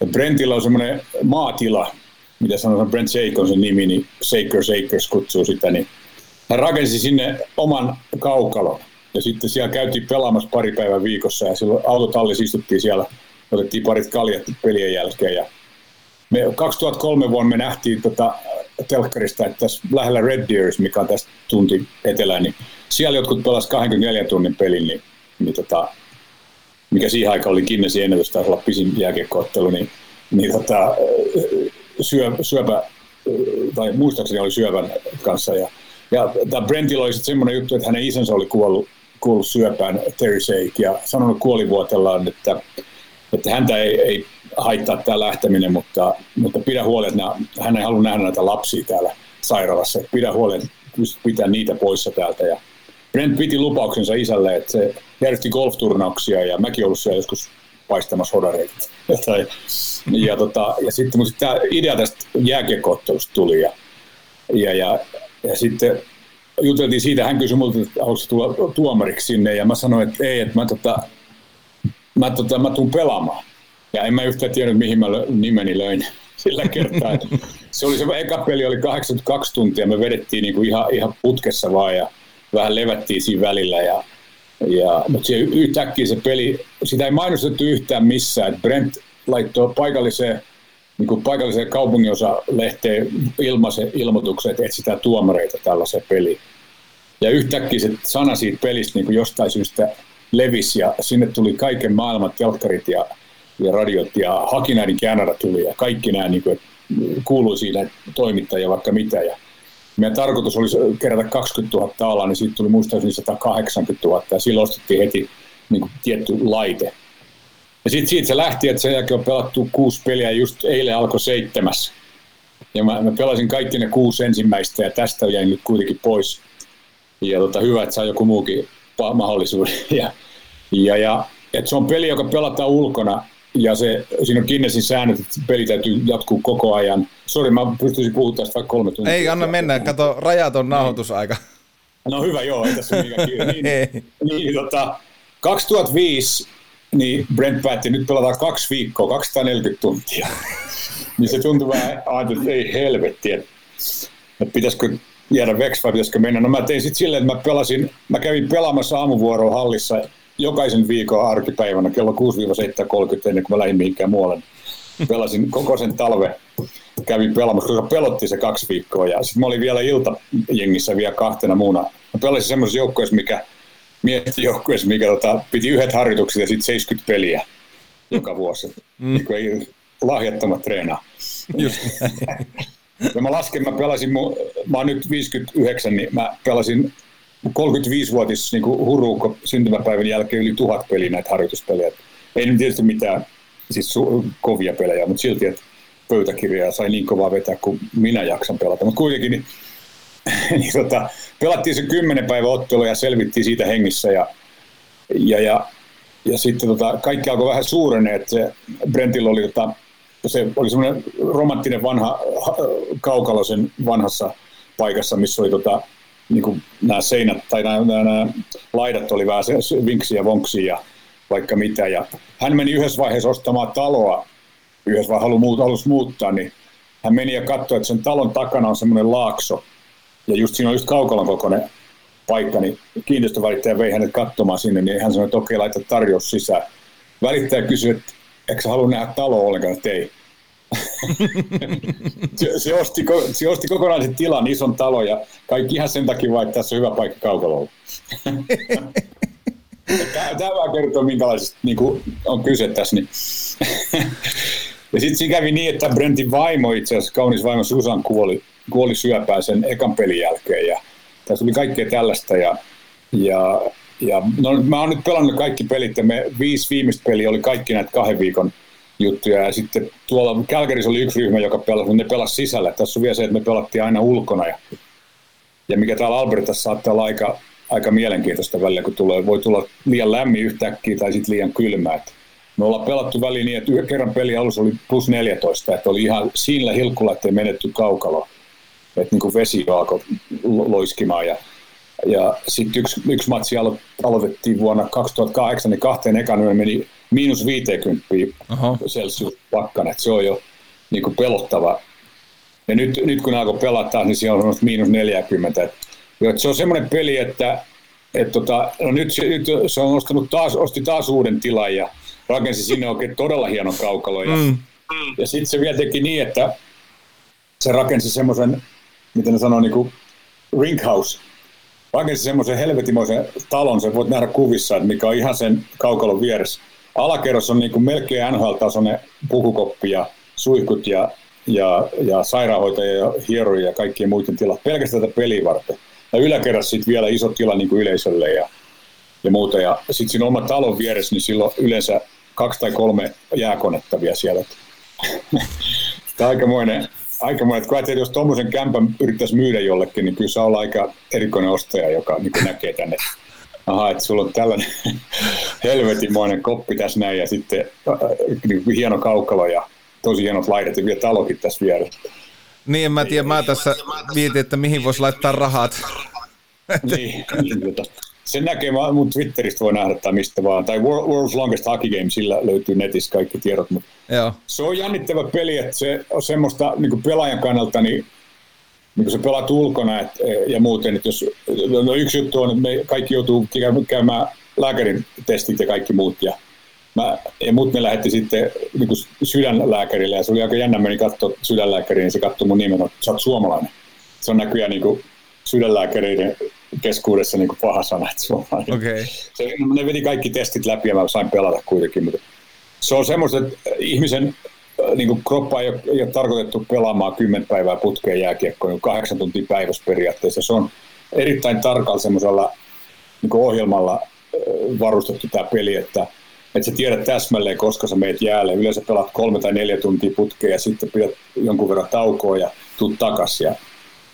[SPEAKER 5] Ja Brentillä on semmoinen maatila, mitä sanotaan, Brent Jake on sen nimi, niin Sakers Acres kutsuu sitä, niin hän rakensi sinne oman kaukalon ja sitten siellä käytiin pelaamassa pari päivää viikossa ja silloin autotallissa istuttiin siellä, otettiin parit kaljat pelien jälkeen. Ja me 2003 vuonna me nähtiin tota telkkarista, että tässä lähellä Red Deers, mikä on tästä tunti etelään, niin siellä jotkut pelasivat 24 tunnin pelin, niin, niin tota, mikä siihen aikaan oli Kinnesin ennätys, taisi olla pisin jääkiekkoottelu, niin, niin tota, syö, syöpä, tai muistaakseni oli syövän kanssa. Ja, ja tämä Brentillä oli sitten semmoinen juttu, että hänen isänsä oli kuollut kuollut syöpään Terry Shake ja sanonut kuolivuotellaan, että, että häntä ei, ei haittaa tämä lähteminen, mutta, mutta pidä huoli, että hän ei halua nähdä näitä lapsia täällä sairaalassa. Pidä huoli, että pitää niitä poissa täältä. Ja Brent piti lupauksensa isälle, että se järjesti golfturnauksia ja mäkin ollut siellä joskus paistamassa hodareita. Ja, ja, tota, ja sitten mutta tämä idea tästä jääkiekkoottelusta tuli ja, ja, ja, ja sitten juteltiin siitä, hän kysyi multa, että haluaisi tulla tuomariksi sinne, ja mä sanoin, että ei, että mä, tota, mä, tota, mä tuun pelaamaan. Ja en mä yhtään tiennyt, mihin mä nimeni löin sillä kertaa. se oli se eka peli, oli 82 tuntia, me vedettiin niinku ihan, ihan putkessa vaan, ja vähän levättiin siinä välillä, ja, ja, mutta se yhtäkkiä se peli, sitä ei mainostettu yhtään missään, että Brent laittoi paikalliseen niin kuin paikalliseen kaupunginosa-lehteen ilmaisen ilmoituksen, että etsitään tuomareita tällaiseen peliin. Ja yhtäkkiä se sana siitä pelistä niin kuin jostain syystä levisi ja sinne tuli kaiken maailman telkkarit ja, ja radiot ja Hakinäinen Canada tuli ja kaikki nämä niin kuin, kuului siinä toimittajia vaikka mitä. Ja meidän tarkoitus oli kerätä 20 000 alaa, niin siitä tuli muistaakseni 180 000 ja silloin ostettiin heti niin kuin, tietty laite – ja sitten siitä se lähti, että sen jälkeen on pelattu kuusi peliä ja just eilen alkoi seitsemäs. Ja mä, mä pelasin kaikki ne kuusi ensimmäistä ja tästä jäin nyt kuitenkin pois. Ja tota, hyvä, että saa joku muukin mahdollisuuden. Ja, ja, ja se on peli, joka pelataan ulkona ja se, siinä on Kinnesin säännöt, että peli täytyy jatkuu koko ajan. Sori, mä pystyisin puhumaan tästä vaikka kolme tuntia.
[SPEAKER 2] Ei, anna mennä, kato, rajaton nauhoitusaika.
[SPEAKER 5] No hyvä, joo, ei tässä ole mikään kiire. Niin, niin, tota, 2005 niin Brent päätti, nyt pelataan kaksi viikkoa, 240 tuntia. niin se tuntui vähän, että ei helvetti. että pitäisikö jäädä veksi vai pitäisikö mennä. No mä tein sitten silleen, että mä pelasin, mä kävin pelaamassa aamuvuoroa hallissa jokaisen viikon arkipäivänä kello 6-7.30 ennen kuin mä lähdin mihinkään muualle. Pelasin koko sen talve, kävin pelaamassa, koska pelotti se kaksi viikkoa. Ja sitten mä olin vielä iltajengissä vielä kahtena muuna. Mä pelasin semmoisessa joukkueessa, mikä miettijoukkueessa, mikä tota, piti yhdet harjoitukset ja sitten 70 peliä joka vuosi. Mm. Niin ei lahjattomat treenaa. Just. ja mä lasken, mä pelasin, mä oon nyt 59, niin mä pelasin 35-vuotis niin huruukko syntymäpäivän jälkeen yli tuhat peliä näitä harjoituspelejä. Ei nyt tietysti mitään siis su- kovia pelejä, mutta silti, että pöytäkirjaa sai niin kovaa vetää kuin minä jaksan pelata. Mutta kuitenkin niin, niin tota, pelattiin se kymmenen päivän ottelu ja selvittiin siitä hengissä ja, ja, ja, ja sitten tota, kaikki alkoi vähän suurenee, että se Brentillä oli, tota, se oli semmoinen romanttinen vanha kaukalo sen vanhassa paikassa, missä oli tota, niin kuin nämä seinät tai nämä, nämä, nämä laidat oli vähän vinksiä vonksia ja vaikka mitä. Ja hän meni yhdessä vaiheessa ostamaan taloa, yhdessä vaiheessa halusi, muut, halusi muuttaa, niin hän meni ja katsoi, että sen talon takana on semmoinen laakso. Ja just siinä on just kaukalon kokoinen paikka, niin kiinteistövälittäjä vei hänet katsomaan sinne, niin hän sanoi, että okei, laita tarjous sisään. Välittäjä kysyi, että eikö halua nähdä taloa ollenkaan, että ei se, se, osti, se osti kokonaisen tilan, ison talon ja kaikki ihan sen takia vaan, että tässä on hyvä paikka kaukalolla. Tämä kertoo, minkälaisesta niin kuin on kyse tässä. Niin. ja sitten siinä kävi niin, että Brentin vaimo itse asiassa, kaunis vaimo Susan kuoli, kuoli syöpään sen ekan pelin jälkeen. Ja tässä oli kaikkea tällaista. Ja, ja, ja no, mä oon nyt pelannut kaikki pelit ja me viisi viimeistä peliä oli kaikki näitä kahden viikon juttuja. Ja sitten tuolla Kälkärissä oli yksi ryhmä, joka pelasi, mutta ne pelasi sisällä. Tässä on vielä se, että me pelattiin aina ulkona. Ja, ja mikä täällä Albertassa saattaa olla aika, aika mielenkiintoista välillä, kun tulee, voi tulla liian lämmin yhtäkkiä tai sitten liian kylmää. Me ollaan pelattu väliin niin, että yhden kerran peli alussa oli plus 14, että oli ihan siinä hilkulla, ettei menetty kaukalo. Että niin kuin vesi alkoi loiskimaan. Ja, ja sitten yksi, yksi matsi alo, aloitettiin vuonna 2008, niin kahteen ekan meni miinus 50 Celsius pakkanen, se on jo niin kuin pelottava. Ja nyt, nyt kun alkoi pelata, niin siellä on miinus 40. Et, se on semmoinen peli, että et tota, no nyt, se, nyt se on ostanut taas, osti taas uuden tilan ja rakensi sinne oikein todella hieno kaukalo. Ja, mm. ja sitten se vielä teki niin, että se rakensi semmoisen, miten ne sanoo, niin kuin ringhouse. Rakensi semmoisen helvetimoisen talon, sen voit nähdä kuvissa, että mikä on ihan sen kaukalon vieressä alakerros on niin kuin melkein NHL-tasoinen pukukoppi ja suihkut ja, ja, ja sairaanhoitajia ja hieroja ja kaikkien muiden tilat pelkästään tätä peliä varten. Ja yläkerrassa sitten vielä iso tila niin kuin yleisölle ja, ja muuta. Ja sitten siinä oma talon vieressä, niin silloin yleensä kaksi tai kolme jääkonetta vielä siellä. Tämä on aikamoinen, aikamoinen, että kun ajattelee, jos tuommoisen kämpän yrittäisi myydä jollekin, niin kyllä se on aika erikoinen ostaja, joka niin näkee tänne aha, että sulla on tällainen helvetimoinen koppi tässä näin ja sitten äh, niin hieno kaukalo ja tosi hienot laidat ja vielä talokin tässä vieressä.
[SPEAKER 2] Niin, en mä tiedä, mä tässä mietin, että mihin voisi laittaa rahat.
[SPEAKER 5] niin, niin tota, se näkee, mun Twitteristä voi nähdä tai mistä vaan, tai World's Longest Hockey Game, sillä löytyy netissä kaikki tiedot, mutta Joo. se on jännittävä peli, että se on semmoista niin pelaajan kannalta, niin niin kun sä pelaat ulkona et, ja muuten, että jos, no yksi juttu on, että me kaikki joutuu käymään lääkärin testit ja kaikki muut, ja, mä, ja muut me lähetti sitten niin kuin sydänlääkärille, ja se oli aika jännä, meni katsoa sydänlääkäriin, ja se katsoi mun nimen, että sä oot suomalainen. Se on näköjään niin kuin sydänlääkäreiden keskuudessa niin kuin paha sana, että suomalainen.
[SPEAKER 2] Okay.
[SPEAKER 5] Se, ne veti kaikki testit läpi, ja mä sain pelata kuitenkin, mutta se on semmoista, että ihmisen niin kuin kroppa ei ole, ei ole tarkoitettu pelaamaan kymmen päivää putkeen jääkiekkoon, niin kahdeksan tuntia päivässä periaatteessa. Se on erittäin tarkalla semmoisella niin ohjelmalla varustettu tämä peli, että, että sä tiedät täsmälleen, koska sä meet jäälle. Yleensä pelaat kolme tai neljä tuntia putkeen ja sitten pidät jonkun verran taukoa ja tuut takaisin. Ja,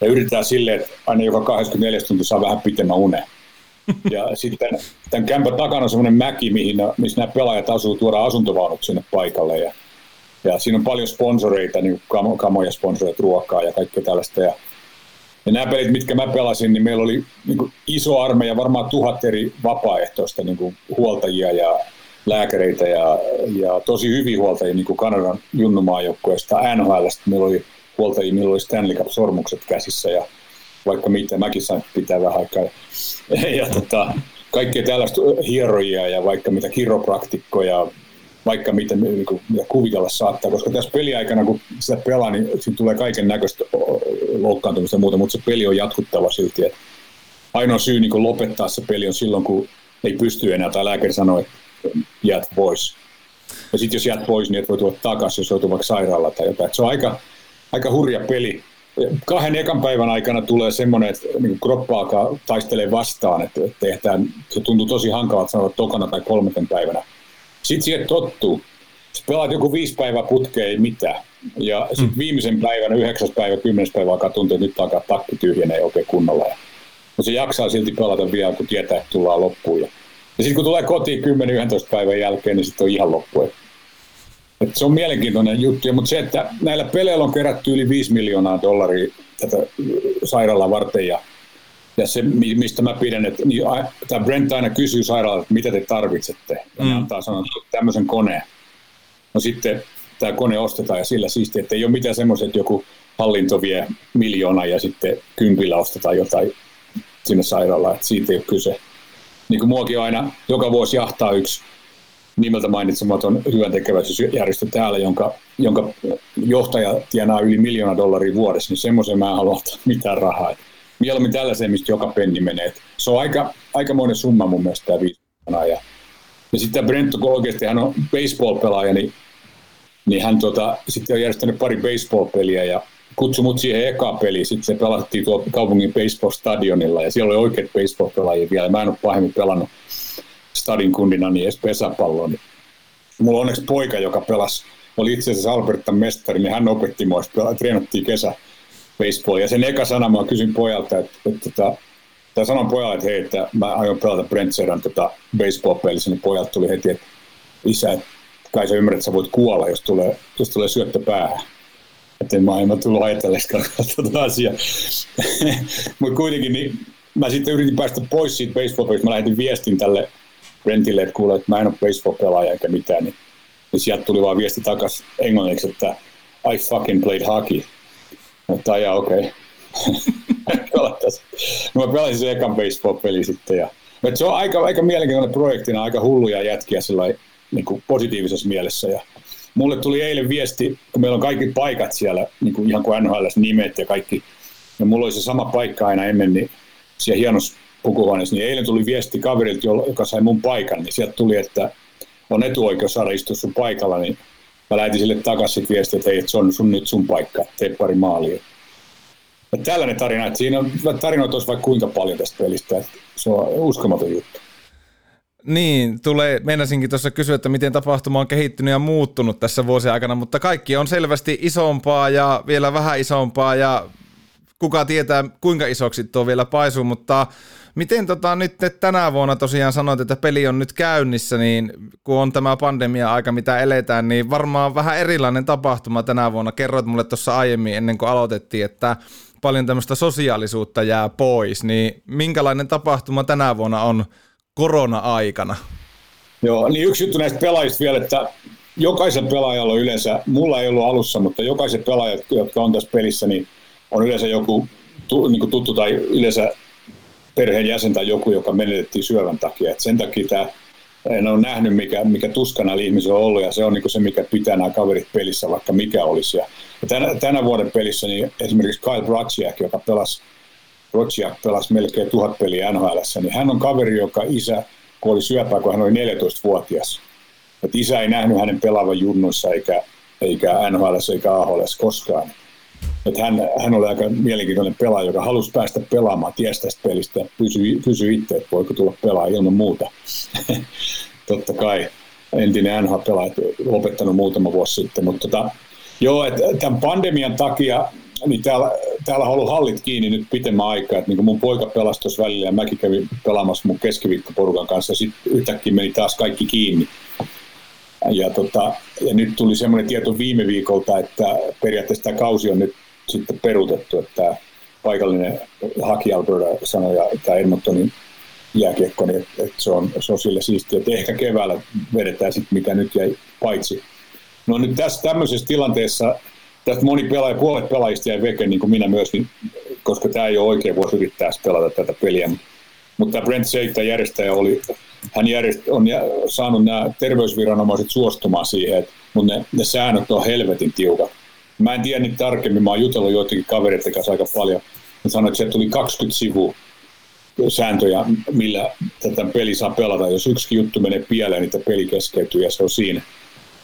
[SPEAKER 5] ja yritetään silleen, että aina joka 24 tuntia saa vähän pitemmän unen. Ja sitten tämän kämpän takana on semmoinen mäki, mihin, missä nämä pelaajat asuu, tuodaan asuntovaunut sinne paikalle. Ja ja siinä on paljon sponsoreita, niin kuin kamoja sponsoreita, ruokaa ja kaikkea tällaista. Ja, ja nämä pelit, mitkä mä pelasin, niin meillä oli niin iso armeija, varmaan tuhat eri vapaaehtoista niin huoltajia ja lääkäreitä ja, ja tosi hyviä huoltajia niin kuin Kanadan junnumaajoukkueesta NHLstä. Meillä oli huoltajia, milloin oli Stanley Cup-sormukset käsissä ja vaikka mitä, mäkin sain pitää vähän aikaa. Ja tota, kaikkea tällaista hierojia ja vaikka mitä kiropraktikkoja, vaikka mitä, kuin, mitä kuvitella saattaa, koska tässä peliaikana, kun sitä pelaa, niin siinä tulee kaiken näköistä loukkaantumista ja muuta, mutta se peli on jatkuttava silti. Että ainoa syy niin lopettaa se peli on silloin, kun ei pysty enää, tai lääkäri sanoo, että jäät pois. Ja sitten jos jäät pois, niin et voi tulla takaisin, jos joutuu vaikka sairaala tai jotain. Et se on aika, aika hurja peli. Kahden ekan päivän aikana tulee semmoinen, että niin kroppa alkaa taistelee vastaan, että, tehdään, se tuntuu tosi hankalalta sanoa tokana tai kolmeten päivänä. Sitten siihen tottuu. Sä pelaat joku viisi päivää putkeen, ei mitään. Ja sitten mm. viimeisen päivän, yhdeksäs päivä, kymmenes päivä alkaa tuntua, että nyt alkaa takki tyhjenee oikein kunnolla. Ja mutta se jaksaa silti pelata vielä, kun tietää, että tullaan loppuun. Ja, ja sitten kun tulee kotiin 10-11 päivän jälkeen, niin sitten on ihan loppu. Et se on mielenkiintoinen juttu, mutta se, että näillä peleillä on kerätty yli 5 miljoonaa dollaria tätä sairaalaa varten ja, ja se, mistä mä pidän, että niin, tämä Brent aina kysyy sairaalalta, että mitä te tarvitsette, ja mm. antaa sanoa, että tämmöisen koneen. No sitten tämä kone ostetaan ja sillä siistiä, että ei ole mitään semmoisia, että joku hallinto vie miljoona ja sitten kympillä ostetaan jotain sinne sairaalaan, että siitä ei ole kyse. Niin kuin muakin aina joka vuosi jahtaa yksi nimeltä mainitsematon hyvän tekeväisyysjärjestö täällä, jonka, jonka johtaja tienaa yli miljoona dollaria vuodessa, niin semmoisen mä en halua ottaa mitään rahaa. Mieluummin tällaiseen, mistä joka penni menee. se on aika, aikamoinen summa mun mielestä tämä viisi ja, ja sitten Brent, kun oikeasti hän on baseball-pelaaja, niin, niin hän tota, sitten on järjestänyt pari baseball-peliä ja kutsui mut siihen ekaan peliin. Sitten se pelattiin tuolla kaupungin baseball-stadionilla ja siellä oli oikeat baseball-pelaajia vielä. Mä en ole pahemmin pelannut stadin kundina niin edes pesäpalloa. Niin mulla on onneksi poika, joka pelasi, oli itse asiassa Albertan mestari, niin hän opetti mua, treenattiin kesä baseball. Ja sen eka sana mä kysyin pojalta, että, että, että tota, tai sanon pojalle, että hei, että mä aion pelata Brent Sedan tota baseball-pelissä, niin pojalta tuli heti, että isä, että kai sä ymmärrät, että sä voit kuolla, jos tulee, jos tulee syöttö päähän että en mä en tullut ajatelleskaan tuota asiaa. Mutta kuitenkin niin mä sitten yritin päästä pois siitä baseball Mä lähetin viestin tälle Brentille, että kuule, että mä en ole baseball-pelaaja eikä mitään. Niin, niin sieltä tuli vaan viesti takas englanniksi, että I fucking played hockey. Mutta ajaa, okei. Okay. no mä pelasin sen ekan baseball-peli sitten. Ja, mutta se on aika, aika mielenkiintoinen projektina, aika hulluja jätkiä niin kuin positiivisessa mielessä. Ja mulle tuli eilen viesti, kun meillä on kaikki paikat siellä, niin kuin ihan kuin NHL nimet ja kaikki, ja mulla oli se sama paikka aina ennen, niin siellä hienossa pukuhuoneessa, niin eilen tuli viesti kaverilta, joka sai mun paikan, niin sieltä tuli, että on etuoikeus saada istua sun paikalla, niin mä lähetin sille takaisin viesti, että ei, että se on sun, nyt sun paikka, tee pari maalia. Ja tällainen tarina, että siinä on tarinoita olisi vaikka kuinka paljon tästä pelistä, että se on uskomaton juttu.
[SPEAKER 2] Niin, tulee, meinasinkin tuossa kysyä, että miten tapahtuma on kehittynyt ja muuttunut tässä vuosien aikana, mutta kaikki on selvästi isompaa ja vielä vähän isompaa ja kuka tietää kuinka isoksi tuo vielä paisuu, mutta miten tota nyt tänä vuonna tosiaan sanoit, että peli on nyt käynnissä, niin kun on tämä pandemia-aika, mitä eletään, niin varmaan vähän erilainen tapahtuma tänä vuonna. Kerroit mulle tuossa aiemmin ennen kuin aloitettiin, että paljon tämmöistä sosiaalisuutta jää pois, niin minkälainen tapahtuma tänä vuonna on korona-aikana.
[SPEAKER 5] Joo, niin yksi juttu näistä pelaajista vielä, että jokaisen pelaajalla on yleensä, mulla ei ollut alussa, mutta jokaisen pelaajat, jotka on tässä pelissä, niin on yleensä joku niin tuttu tai yleensä perheen jäsen tai joku, joka menetettiin syövän takia. Et sen takia tämä en ole nähnyt, mikä, mikä tuska näillä ihmisillä on ollut, ja se on niin se, mikä pitää nämä kaverit pelissä, vaikka mikä olisi. Ja tänä, tänä vuoden pelissä niin esimerkiksi Kyle Bratsiak, joka pelasi Rotsiak pelasi melkein tuhat peliä nhl niin hän on kaveri, joka isä kuoli syöpää, kun hän oli 14-vuotias. Et isä ei nähnyt hänen pelaavan junnuissa eikä, eikä NHL eikä AHL koskaan. Et hän, hän oli aika mielenkiintoinen pelaaja, joka halusi päästä pelaamaan, ties tästä pelistä, kysyi, kysyi itse, että voiko tulla pelaa ilman muuta. Totta kai entinen NHL-pelaaja, lopettanut muutama vuosi sitten, mutta tota, joo, että tämän pandemian takia niin täällä, täällä on ollut hallit kiinni nyt pitemmän aikaa, että niin mun poika pelasi välillä ja mäkin kävin pelaamassa mun keskiviikkoporukan kanssa ja sitten yhtäkkiä meni taas kaikki kiinni. Ja, tota, ja nyt tuli semmoinen tieto viime viikolta, että periaatteessa tämä kausi on nyt sitten peruutettu, että paikallinen haki Alberta sanoi, ja tämä Edmontonin jääkiekko, niin että, se, on, se on sille siistiä, että ehkä keväällä vedetään sitten mikä nyt jäi paitsi. No nyt tässä tämmöisessä tilanteessa tästä moni pelaaja, puolet pelaajista jäi veke, niin kuin minä myöskin, koska tämä ei ole oikein vuosi yrittää pelata tätä peliä. Mutta Brent Seita järjestäjä oli, hän järjest, on saanut nämä terveysviranomaiset suostumaan siihen, että, mutta ne, ne säännöt on helvetin tiukat. Mä en tiedä niitä tarkemmin, mä oon jutellut joitakin kavereiden kanssa aika paljon. Mä sanoin, että se tuli 20 sivua sääntöjä, millä tätä peli saa pelata. Jos yksi juttu menee pieleen, niin peli keskeytyy ja se on siinä.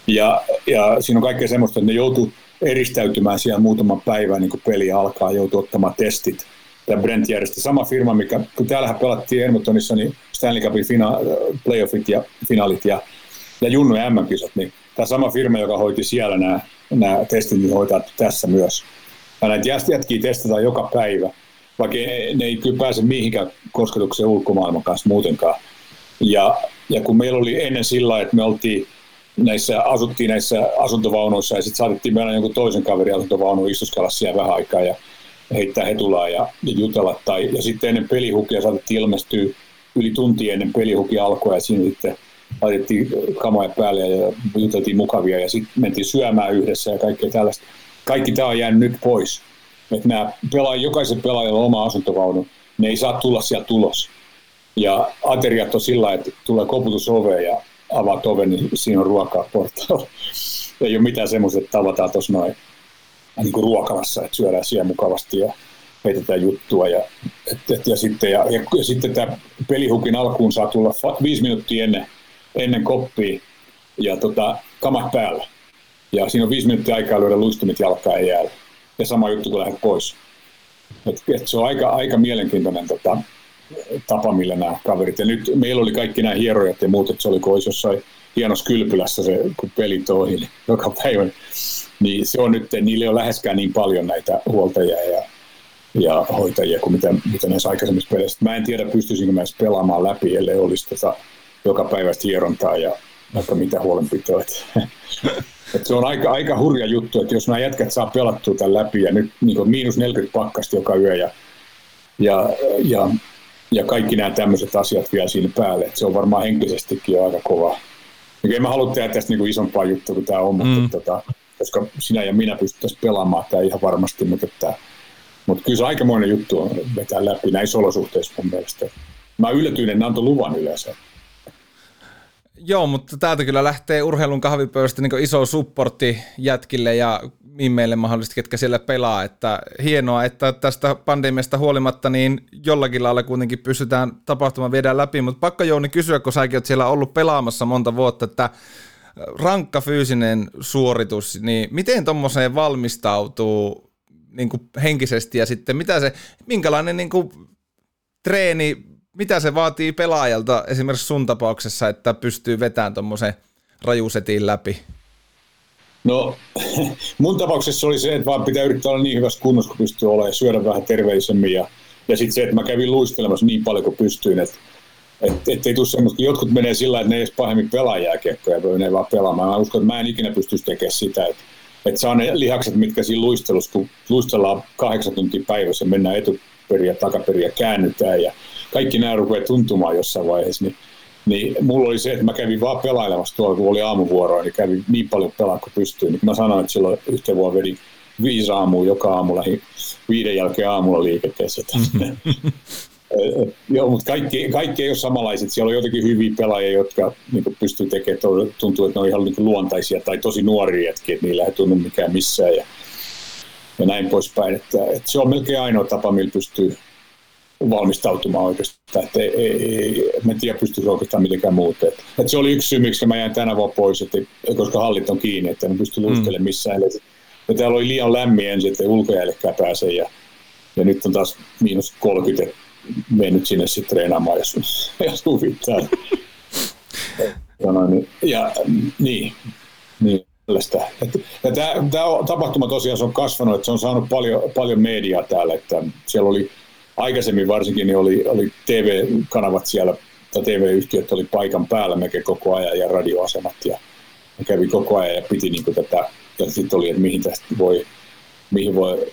[SPEAKER 5] Ja, ja siinä on kaikkea semmoista, että ne joutuu eristäytymään siellä muutaman päivän, niin kun peli alkaa, joutuu ottamaan testit. Tämä Brent järjesti sama firma, mikä, kun täällähän pelattiin Edmontonissa, niin Stanley Cupin fina, playoffit ja finaalit ja, ja Junnu ja MM-kisat, niin tämä sama firma, joka hoiti siellä nämä, nämä testit, niin hoitaa tässä myös. Ja näitä jätkiä testataan joka päivä, vaikka ne ei kyllä pääse mihinkään kosketukseen ulkomaailman kanssa muutenkaan. Ja, ja kun meillä oli ennen sillä että me oltiin näissä, asuttiin näissä asuntovaunuissa ja sitten saatettiin meillä jonkun toisen kaverin asuntovaunuun istuskella siellä vähän aikaa ja heittää hetulaa ja, ja jutella. Tai, ja sitten ennen pelihukia saatettiin ilmestyä yli tunti ennen pelihukia alkua ja siinä sitten laitettiin kamoja päälle ja juteltiin mukavia ja sitten mentiin syömään yhdessä ja kaikkea tällaista. Kaikki tämä on jäänyt nyt pois. Että nämä pelaa, jokaisen pelaajalla on oma asuntovaunu, ne ei saa tulla sieltä tulos. Ja ateriat on sillä, että tulee koputus oveen ja avaat oven, niin siinä on ruokaa portaalla. Ei ole mitään semmoista, että tavataan tuossa noin niin ruokalassa, että syödään siellä mukavasti ja heitetään juttua. Ja, et, et, ja, sitten, ja, ja, ja, sitten tämä pelihukin alkuun saa tulla viisi minuuttia ennen, ennen koppia ja tota, kamat päällä. Ja siinä on viisi minuuttia aikaa lyödä luistumit jalkaa ja jäällä. Ja sama juttu, kun lähdet pois. Et, et se on aika, aika mielenkiintoinen tota, tapa, millä nämä kaverit. Ja nyt meillä oli kaikki nämä hierojat ja muut, että se oli kuin olisi jossain hienossa kylpylässä se, kun peli toihin niin joka päivä. Niin se on nyt, niillä ole läheskään niin paljon näitä huoltajia ja, ja hoitajia kuin mitä, mitä näissä aikaisemmissa peleissä. Mä en tiedä, pystyisinkö mä edes pelaamaan läpi, ellei olisi tota joka päivästä hierontaa ja vaikka mitä huolenpitoa. Et se on aika, aika hurja juttu, että jos nämä jätkät saa pelattua tämän läpi ja nyt niin miinus 40 pakkasta joka yö ja, ja, ja ja kaikki nämä tämmöiset asiat vielä siinä päälle. Että se on varmaan henkisestikin jo aika kova. Ja en mä halua tehdä tästä niinku isompaa juttua kuin tämä on, mm. mutta tota, koska sinä ja minä pystyttäisiin pelaamaan tämä ihan varmasti, mutta, että, mutta kyllä se aikamoinen juttu on vetää läpi näissä olosuhteissa mun mielestä. Mä yllätyin, että antoi luvan yleensä.
[SPEAKER 2] Joo, mutta täältä kyllä lähtee urheilun kahvipöydästä niin iso supportti jätkille ja mimmeille mahdollisesti, ketkä siellä pelaa. Että hienoa, että tästä pandemiasta huolimatta niin jollakin lailla kuitenkin pystytään tapahtuma viedään läpi. Mutta pakko Jouni kysyä, kun säkin oot siellä ollut pelaamassa monta vuotta, että rankka fyysinen suoritus, niin miten tuommoiseen valmistautuu niin kuin henkisesti ja sitten mitä se, minkälainen niin kuin treeni, mitä se vaatii pelaajalta esimerkiksi sun tapauksessa, että pystyy vetämään tuommoisen rajusetin läpi?
[SPEAKER 5] No, mun tapauksessa oli se, että vaan pitää yrittää olla niin hyvässä kunnossa kuin pystyy olemaan, syödä vähän terveellisemmin ja, ja sitten se, että mä kävin luistelemassa niin paljon kuin pystyin, että et, et ei tule semmoista, jotkut menee sillä että ne ei edes pahemmin pelaa jääkiekkoja, ne vaan pelaamaan. Mä uskon, että mä en ikinä pystyisi tekemään sitä, että että saa ne lihakset, mitkä siinä luistelussa, kun luistellaan kahdeksan tuntia päivässä, mennään etuperiä, takaperiä, käännytään ja kaikki nämä rupeaa tuntumaan jossain vaiheessa, niin niin mulla oli se, että mä kävin vaan pelailemassa tuolla, kun oli aamuvuoroa, niin kävin niin paljon pelaa kuin pystyin. Niin mä sanoin, että silloin yhteen vuonna vedin viisi aamua joka aamu lähi viiden jälkeen aamulla liikenteessä. Joo, mutta kaikki, kaikki ei ole samanlaiset. Siellä on jotenkin hyviä pelaajia, jotka niin pystyy tekemään, tuntuu, että ne on ihan niin luontaisia tai tosi nuoria jätkiä, että niillä ei tunnu mikään missään ja, ja näin poispäin. Että, että se on melkein ainoa tapa, millä pystyy valmistautumaan oikeastaan. Että ei, ei, mä en tiedä, pystyisikö oikeastaan mitenkään muuta. Että, että se oli yksi syy, miksi mä jäin tänä vuonna pois, että, koska hallit on kiinni, että en pysty luistelemaan mm. missään. Eli, ja täällä oli liian lämmin ensin, että ulkojäällekään pääse ja, ja nyt on taas miinus 30, mennyt sinne sitten treenaamaan, jos, jos huvittaa. ja, niin, ja niin, niin tällaista. Ja tämä, tapahtuma tosiaan se on kasvanut, että se on saanut paljon, paljon mediaa täällä, että siellä oli aikaisemmin varsinkin niin oli, oli TV-kanavat siellä, tai TV-yhtiöt oli paikan päällä melkein koko ajan ja radioasemat ja kävi koko ajan ja piti niin tätä, ja sitten oli, että mihin tästä voi, mihin voi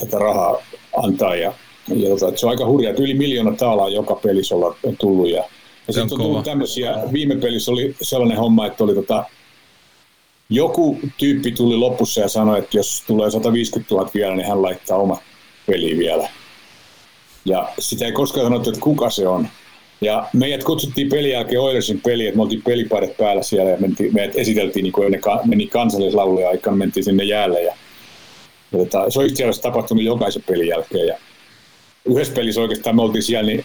[SPEAKER 5] tätä rahaa antaa ja, ja tota, se on aika hurjaa, että yli miljoona taalaa joka pelissä olla tullut ja, ja sitten on tullut tämmöisiä, viime pelissä oli sellainen homma, että oli tota, joku tyyppi tuli lopussa ja sanoi, että jos tulee 150 000 vielä, niin hän laittaa oma peli vielä. Ja sitä ei koskaan sanottu, että kuka se on. Ja meidät kutsuttiin pelin jälkeen Oilersin peliin, että me oltiin pelipaidat päällä siellä ja mentiin, meidät esiteltiin, niin kuin ne meni kansallislauluja aikaan, mentiin sinne jäälle. Ja, ja tota, se on itse asiassa tapahtunut jokaisen pelin jälkeen. Ja yhdessä pelissä oikeastaan me oltiin siellä, niin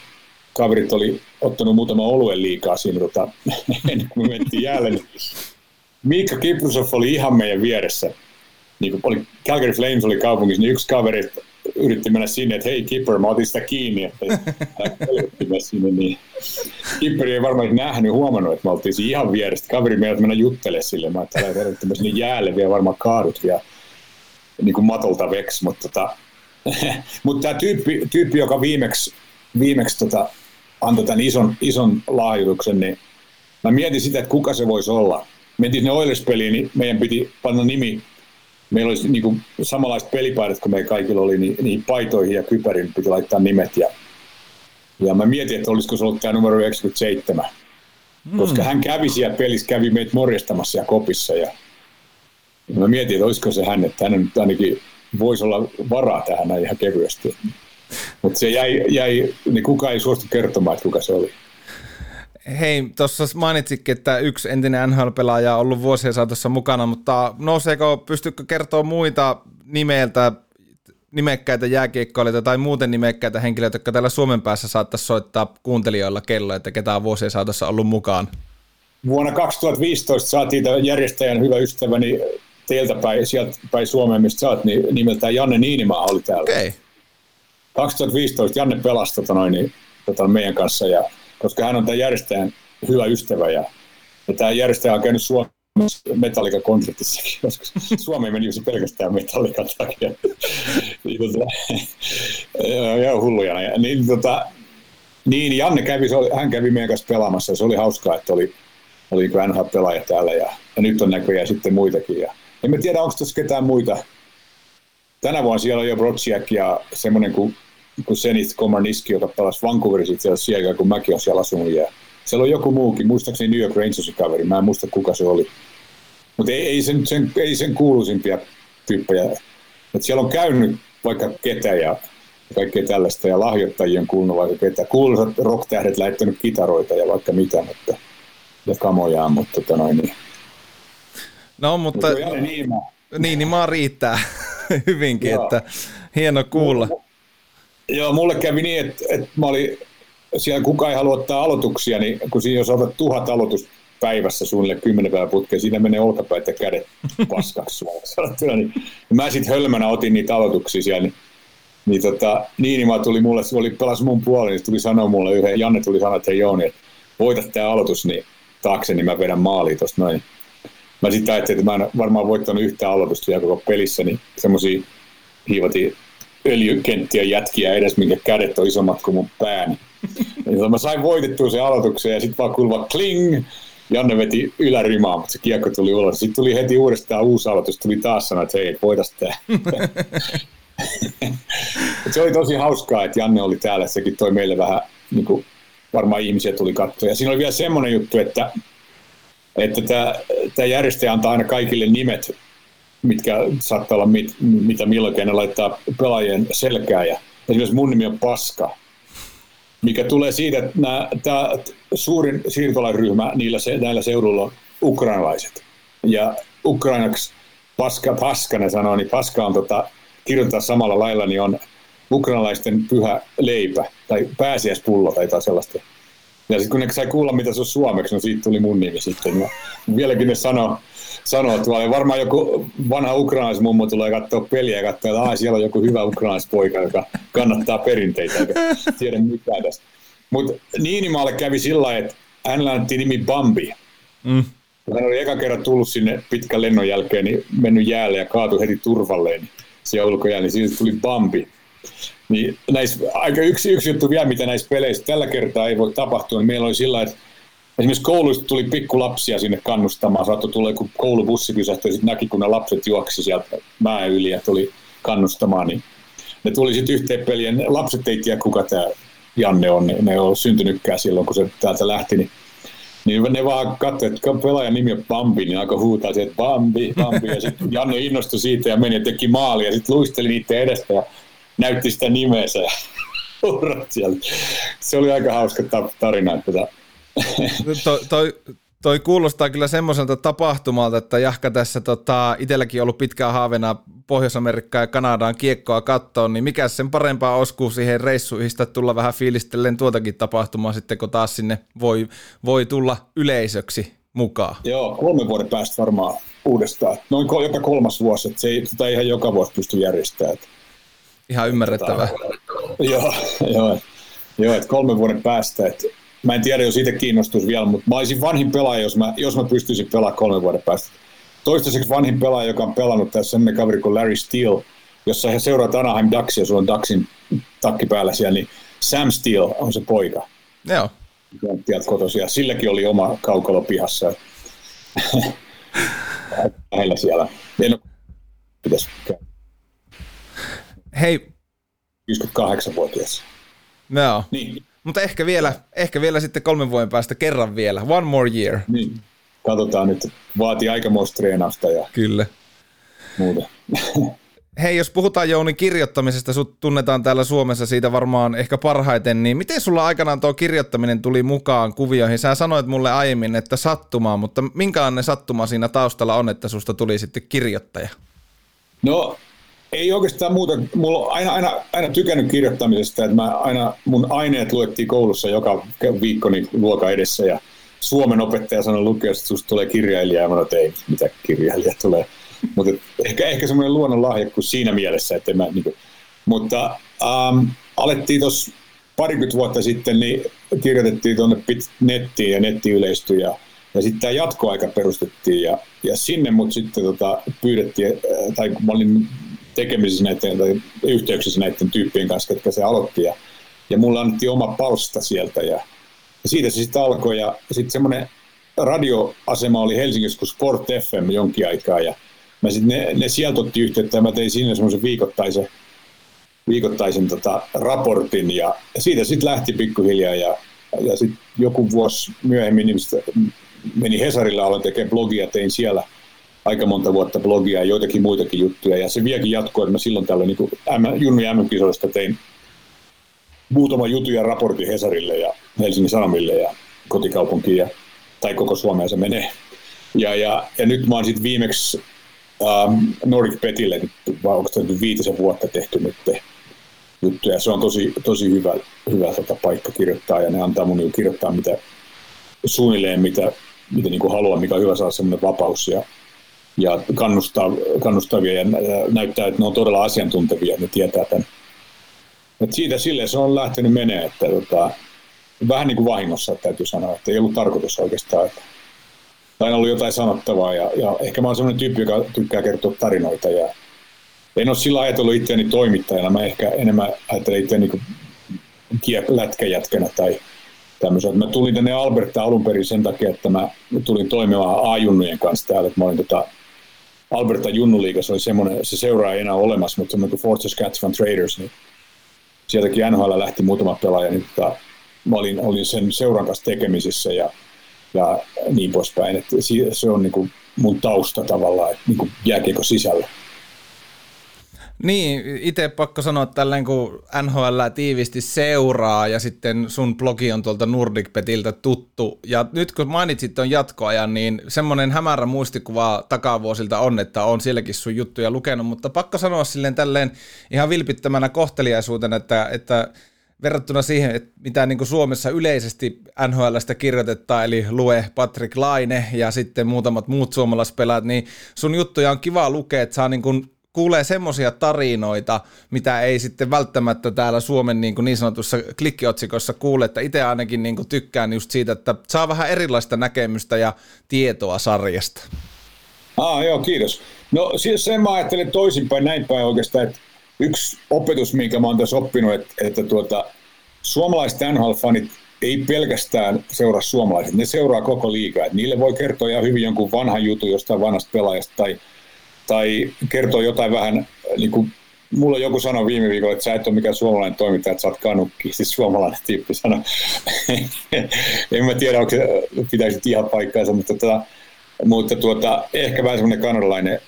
[SPEAKER 5] kaverit oli ottanut muutama oluen liikaa siinä tota, ennen kuin me mentiin jäälle. Niin Miikka Kiprusov oli ihan meidän vieressä. Niin kuin oli, Calgary Flames oli kaupungissa, niin yksi kaveri yritti mennä sinne, että hei Kipper, mä otin sitä kiinni, että sinne, niin Kipper ei varmaan nähnyt, huomannut, että me oltiin siinä ihan vierestä. Kaveri meidät mennä juttele sille, mä ajattelin, että sinne jäälle vielä varmaan kaadut vielä niin kuin matolta veksi, mutta tota, mutta tämä tyyppi, tyyppi, joka viimeksi, viimeksi tota, antoi tämän ison, ison lahjoituksen, niin mä mietin sitä, että kuka se voisi olla. Mentiin sinne Oilers-peliin, niin meidän piti panna nimi meillä olisi niin kuin samanlaiset pelipaidat kuin meillä kaikilla oli, niin, niin paitoihin ja kypärin piti laittaa nimet. Ja, ja mä mietin, että olisiko se ollut tämä numero 97. Mm. Koska hän kävi siellä pelissä, kävi meitä morjestamassa ja kopissa. Ja, ja mä mietin, että olisiko se hän, että hän nyt ainakin voisi olla varaa tähän näin ihan kevyesti. Mutta se jäi, jäi, niin kukaan ei suostu kertomaan, että kuka se oli.
[SPEAKER 2] Hei, tuossa mainitsikin, että yksi entinen NHL-pelaaja on ollut vuosien saatossa mukana, mutta nouseeko, pystytkö kertoa muita nimeltä, nimekkäitä jääkiekkoilijoita tai muuten nimekkäitä henkilöitä, jotka täällä Suomen päässä saattaisi soittaa kuuntelijoilla kello, että ketä on vuosien saatossa ollut mukaan?
[SPEAKER 5] Vuonna 2015 saatiin järjestäjän hyvä ystäväni teiltä päin, sieltä päin Suomeen, mistä sä oot, niin nimeltään Janne Niinimaa oli täällä.
[SPEAKER 2] Okay.
[SPEAKER 5] 2015 Janne pelasi tota noin, niin, tota meidän kanssa ja koska hän on tämän järjestäjän hyvä ystävä ja, ja tämä järjestäjä on käynyt Suomessa Metallica konsertissakin, koska Suomi meni se pelkästään Metallican takia. niin, tota, joo, hulluja. Ja, niin, tota, niin, Janne kävi, oli, hän kävi meidän kanssa pelaamassa ja se oli hauskaa, että oli, oli NHL-pelaaja täällä ja, ja, nyt on näköjään sitten muitakin. Ja, en tiedä, onko tässä ketään muita. Tänä vuonna siellä on jo Brodziak ja semmoinen kuin kuin Zenith Komarniski, joka pelasi Vancouverissa itse asiassa siellä, kun mäkin olen siellä asunut. Ja siellä on joku muukin, muistaakseni New York Rangersin kaveri, mä en muista kuka se oli. Mutta ei, ei, sen, sen, ei sen kuuluisimpia tyyppejä. Et siellä on käynyt vaikka ketä ja kaikkea tällaista, ja lahjoittajien on kuulunut vaikka ketä. Kuuluisat rocktähdet lähettänyt kitaroita ja vaikka mitä, mutta, ja kamojaan, mutta tota noin niin.
[SPEAKER 2] No, mutta... mutta niin, niin, niin maa riittää hyvinkin, Joo. että hieno kuulla.
[SPEAKER 5] Joo, mulle kävi niin, että, että mä olin siellä kukaan ei halua ottaa aloituksia, niin kun siinä jos otat tuhat aloitus päivässä suunnilleen kymmenen päivän putkeen, siinä menee olkapäät ja kädet paskaksi sanottuna. Niin, mä sitten hölmönä otin niitä aloituksia siellä, niin, niin, tota, niin mä tuli mulle, se oli pelas mun puolelle, niin tuli sanoa mulle yhden, Janne tuli sanoa, että hei Jooni, että voitat tämä aloitus, niin taakse, niin mä vedän maaliin tuosta noin. Mä sitten ajattelin, että mä en varmaan voittanut yhtään aloitusta vielä koko pelissä, niin semmoisia hiivatiin öljykenttiä jätkiä edes, minkä kädet on isommat kuin mun pääni. Ja mä sain voitettua sen aloituksen ja sitten vaan kuuluva kling, Janne veti ylärimaa, mutta se kiekko tuli ulos. Sitten tuli heti uudestaan uusi aloitus, tuli taas sanoa, että hei, voitas tää. se oli tosi hauskaa, että Janne oli täällä, sekin toi meille vähän, niin kuin, varmaan ihmisiä tuli katsoa. Ja siinä oli vielä semmoinen juttu, että, että tämä järjestäjä antaa aina kaikille nimet mitkä saattaa olla mit, mitä milloinkin ne laittaa pelaajien selkää. Ja esimerkiksi mun nimi on Paska, mikä tulee siitä, että tämä suurin siirtolaisryhmä niillä, näillä seudulla on ukrainalaiset. Ja ukrainaksi Paska, Paska ne sanoo, niin Paska on tota, kirjoittaa samalla lailla, niin on ukrainalaisten pyhä leipä tai pääsiäispullo tai jotain sellaista. Ja sitten kun ne sai kuulla, mitä se on suomeksi, no siitä tuli mun nimi sitten. Ja vieläkin ne sanoo, sanoo tuolla. Varmaan joku vanha ukrainaismummo tulee katsoa peliä ja katsoa, että siellä on joku hyvä ukrainaispoika, joka kannattaa perinteitä, eikä tiedä mitään tästä. Mutta Niinimaalle kävi sillä että hän annettiin nimi Bambi. Mm. Hän oli eka kerran tullut sinne pitkän lennon jälkeen, niin mennyt jäälle ja kaatui heti turvalleen niin siellä ulkojäällä, niin siitä tuli Bambi. Niin näissä, aika yksi, yksi juttu vielä, mitä näissä peleissä tällä kertaa ei voi tapahtua, niin meillä oli sillä että esimerkiksi kouluista tuli pikkulapsia sinne kannustamaan, saattoi tulla joku koulubussi pysähtyä, sitten näki, kun ne lapset juoksi sieltä mäen yli ja tuli kannustamaan, niin ne tuli sitten yhteen peliin. Lapset ei tiedä, kuka tämä Janne on, ne ei ole syntynytkään silloin, kun se täältä lähti, niin Niin ne vaan katsoivat, että pelaajan nimi on Bambi, niin alkoi huutaa että Bambi, Bambi. Ja sitten Janne innostui siitä ja meni ja teki maali ja sitten luisteli niiden edestä ja näytti sitä nimeensä ja sieltä. Se oli aika hauska tarina. Että tota-
[SPEAKER 2] toi, toi, toi kuulostaa kyllä semmoiselta tapahtumalta, että Jahka tässä tota, itselläkin ollut pitkään haaveena Pohjois-Amerikkaan ja Kanadaan kiekkoa kattoon, niin mikä sen parempaa oskuu siihen reissuihin, että tulla vähän fiilistellen tuotakin tapahtumaa sitten, kun taas sinne voi, voi tulla yleisöksi mukaan.
[SPEAKER 5] Joo, kolme vuoden päästä varmaan uudestaan. Noin joka kolmas vuosi, että se ei tota ihan joka vuosi pysty järjestämään.
[SPEAKER 2] Ihan ymmärrettävää.
[SPEAKER 5] Joo, joo, joo että kolmen vuoden päästä, että mä en tiedä, jos itse kiinnostuisi vielä, mutta mä olisin vanhin pelaaja, jos mä, jos mä pystyisin pelaamaan kolmen vuoden päästä. Toistaiseksi vanhin pelaaja, joka on pelannut tässä semmoinen kaveri kuin Larry Steele, jossa he seuraat Anaheim Ducksia, sulla on Ducksin takki päällä siellä, niin Sam Steele on se poika.
[SPEAKER 2] Joo.
[SPEAKER 5] Tiedät kotosia. Silläkin oli oma kaukalo pihassa. Lähellä siellä. En ole... Pitäisi
[SPEAKER 2] Hei.
[SPEAKER 5] 58-vuotias.
[SPEAKER 2] Joo. Niin. Mutta ehkä vielä, ehkä vielä sitten kolmen vuoden päästä kerran vielä. One more year.
[SPEAKER 5] Niin. Katsotaan nyt. Vaatii aikamoista treenausta ja
[SPEAKER 2] Kyllä.
[SPEAKER 5] muuta.
[SPEAKER 2] Hei, jos puhutaan Jouni kirjoittamisesta, sut tunnetaan täällä Suomessa siitä varmaan ehkä parhaiten, niin miten sulla aikanaan tuo kirjoittaminen tuli mukaan kuvioihin? Sä sanoit mulle aiemmin, että sattumaa, mutta minkälainen sattuma siinä taustalla on, että susta tuli sitten kirjoittaja?
[SPEAKER 5] No ei oikeastaan muuta. Mulla on aina, aina, aina tykännyt kirjoittamisesta, että mä aina, mun aineet luettiin koulussa joka viikko niin luokan edessä. Ja Suomen opettaja sanoi lukea, että susta tulee kirjailija. Ja mä sanoin, että ei, mitä kirjailija tulee. Mutta ehkä, ehkä semmoinen luonnon lahjakkuus siinä mielessä, että mä, niin kuin, mutta ähm, alettiin tuossa parikymmentä vuotta sitten, niin kirjoitettiin tuonne nettiin ja netti yleistyi. Ja, ja sitten tämä jatkoaika perustettiin. Ja, ja sinne mut sitten tota, pyydettiin, tai mä olin tekemisissä näiden, tai yhteyksissä näiden tyyppien kanssa, jotka se aloitti. Ja, ja mulla annettiin oma palsta sieltä ja, ja siitä se sitten alkoi. Ja sitten semmoinen radioasema oli Helsingissä kuin Sport FM jonkin aikaa ja mä sit ne, ne sieltä otti yhteyttä ja mä tein sinne semmoisen viikoittaisen, viikoittaisen tota, raportin ja siitä sitten lähti pikkuhiljaa ja, ja sitten joku vuosi myöhemmin niin meni Hesarilla, aloin tekemään blogia, tein siellä – aika monta vuotta blogia ja joitakin muitakin juttuja. Ja se vieläkin jatkuu, että mä silloin tällä niin Junnu ja MM-kisoista tein muutama jutun ja raportin Hesarille ja Helsingin Sanomille ja kotikaupunkiin ja, tai koko Suomeen se menee. Ja, ja, ja nyt mä oon sitten viimeksi ähm, Nordic Petille, vai onko nyt viitisen vuotta tehty nyt juttuja. Se on tosi, tosi hyvä, hyvä tota paikka kirjoittaa ja ne antaa mun niinku kirjoittaa mitä suunnilleen mitä, mitä niin kuin haluan, mikä on hyvä saada semmoinen vapaus ja ja kannustaa, kannustavia ja näyttää, että ne on todella asiantuntevia, ne tietää tämän. Et siitä sille se on lähtenyt menee, että tota, vähän niin kuin vahingossa täytyy sanoa, että ei ollut tarkoitus oikeastaan. Että aina ollut jotain sanottavaa ja, ja ehkä mä oon sellainen tyyppi, joka tykkää kertoa tarinoita ja en ole sillä ajatellut itseäni toimittajana, mä ehkä enemmän ajattelen itseäni niin lätkäjätkänä tai tämmöisen. Mä tulin tänne Alberta alun perin sen takia, että mä tulin toimimaan A-junnujen kanssa täällä, että mä olin tota, Alberta Junnuliigassa oli semmoinen, se seuraa ei enää olemassa, mutta semmoinen kuin Fort Saskatchewan Traders, niin sieltäkin NHL lähti muutama pelaaja, niin tota, mä olin, olin sen seuran kanssa tekemisissä ja, ja niin poispäin, että se on niin kuin mun tausta tavallaan, että niin kuin jääkiekko sisällä.
[SPEAKER 2] Niin, itse pakko sanoa, tällainen kun NHL tiivisti seuraa ja sitten sun blogi on tuolta Nordicpetiltä tuttu. Ja nyt kun mainitsit tuon jatkoajan, niin semmoinen hämärä muistikuva takavuosilta on, että on sielläkin sun juttuja lukenut, mutta pakko sanoa silleen tälleen ihan vilpittömänä kohteliaisuutena, että, että verrattuna siihen, että mitä niin kuin Suomessa yleisesti NHLstä kirjoitetaan, eli lue Patrick Laine ja sitten muutamat muut suomalaispelaat, niin sun juttuja on kiva lukea, että saa niin kuin kuulee semmoisia tarinoita, mitä ei sitten välttämättä täällä Suomen niin, kuin niin sanotussa klikkiotsikossa kuule, että itse ainakin niin kuin tykkään just siitä, että saa vähän erilaista näkemystä ja tietoa sarjasta.
[SPEAKER 5] Ah, joo, kiitos. No siis sen mä ajattelin toisinpäin, näin päin oikeastaan, että yksi opetus, minkä mä oon tässä oppinut, että, että tuota, suomalaiset NHL-fanit ei pelkästään seuraa suomalaiset, ne seuraa koko liikaa. Niille voi kertoa ihan hyvin jonkun vanhan jutun jostain vanhasta pelaajasta tai tai kertoo jotain vähän niin kuin mulla joku sanoi viime viikolla, että sä et ole mikään suomalainen toimittaja, että sä oot kanukki, siis suomalainen tyyppi sanoi. en mä tiedä, onko se, pitäisi ihan paikkaansa, mutta, tuota, mutta tuota, ehkä vähän semmoinen kanadalainen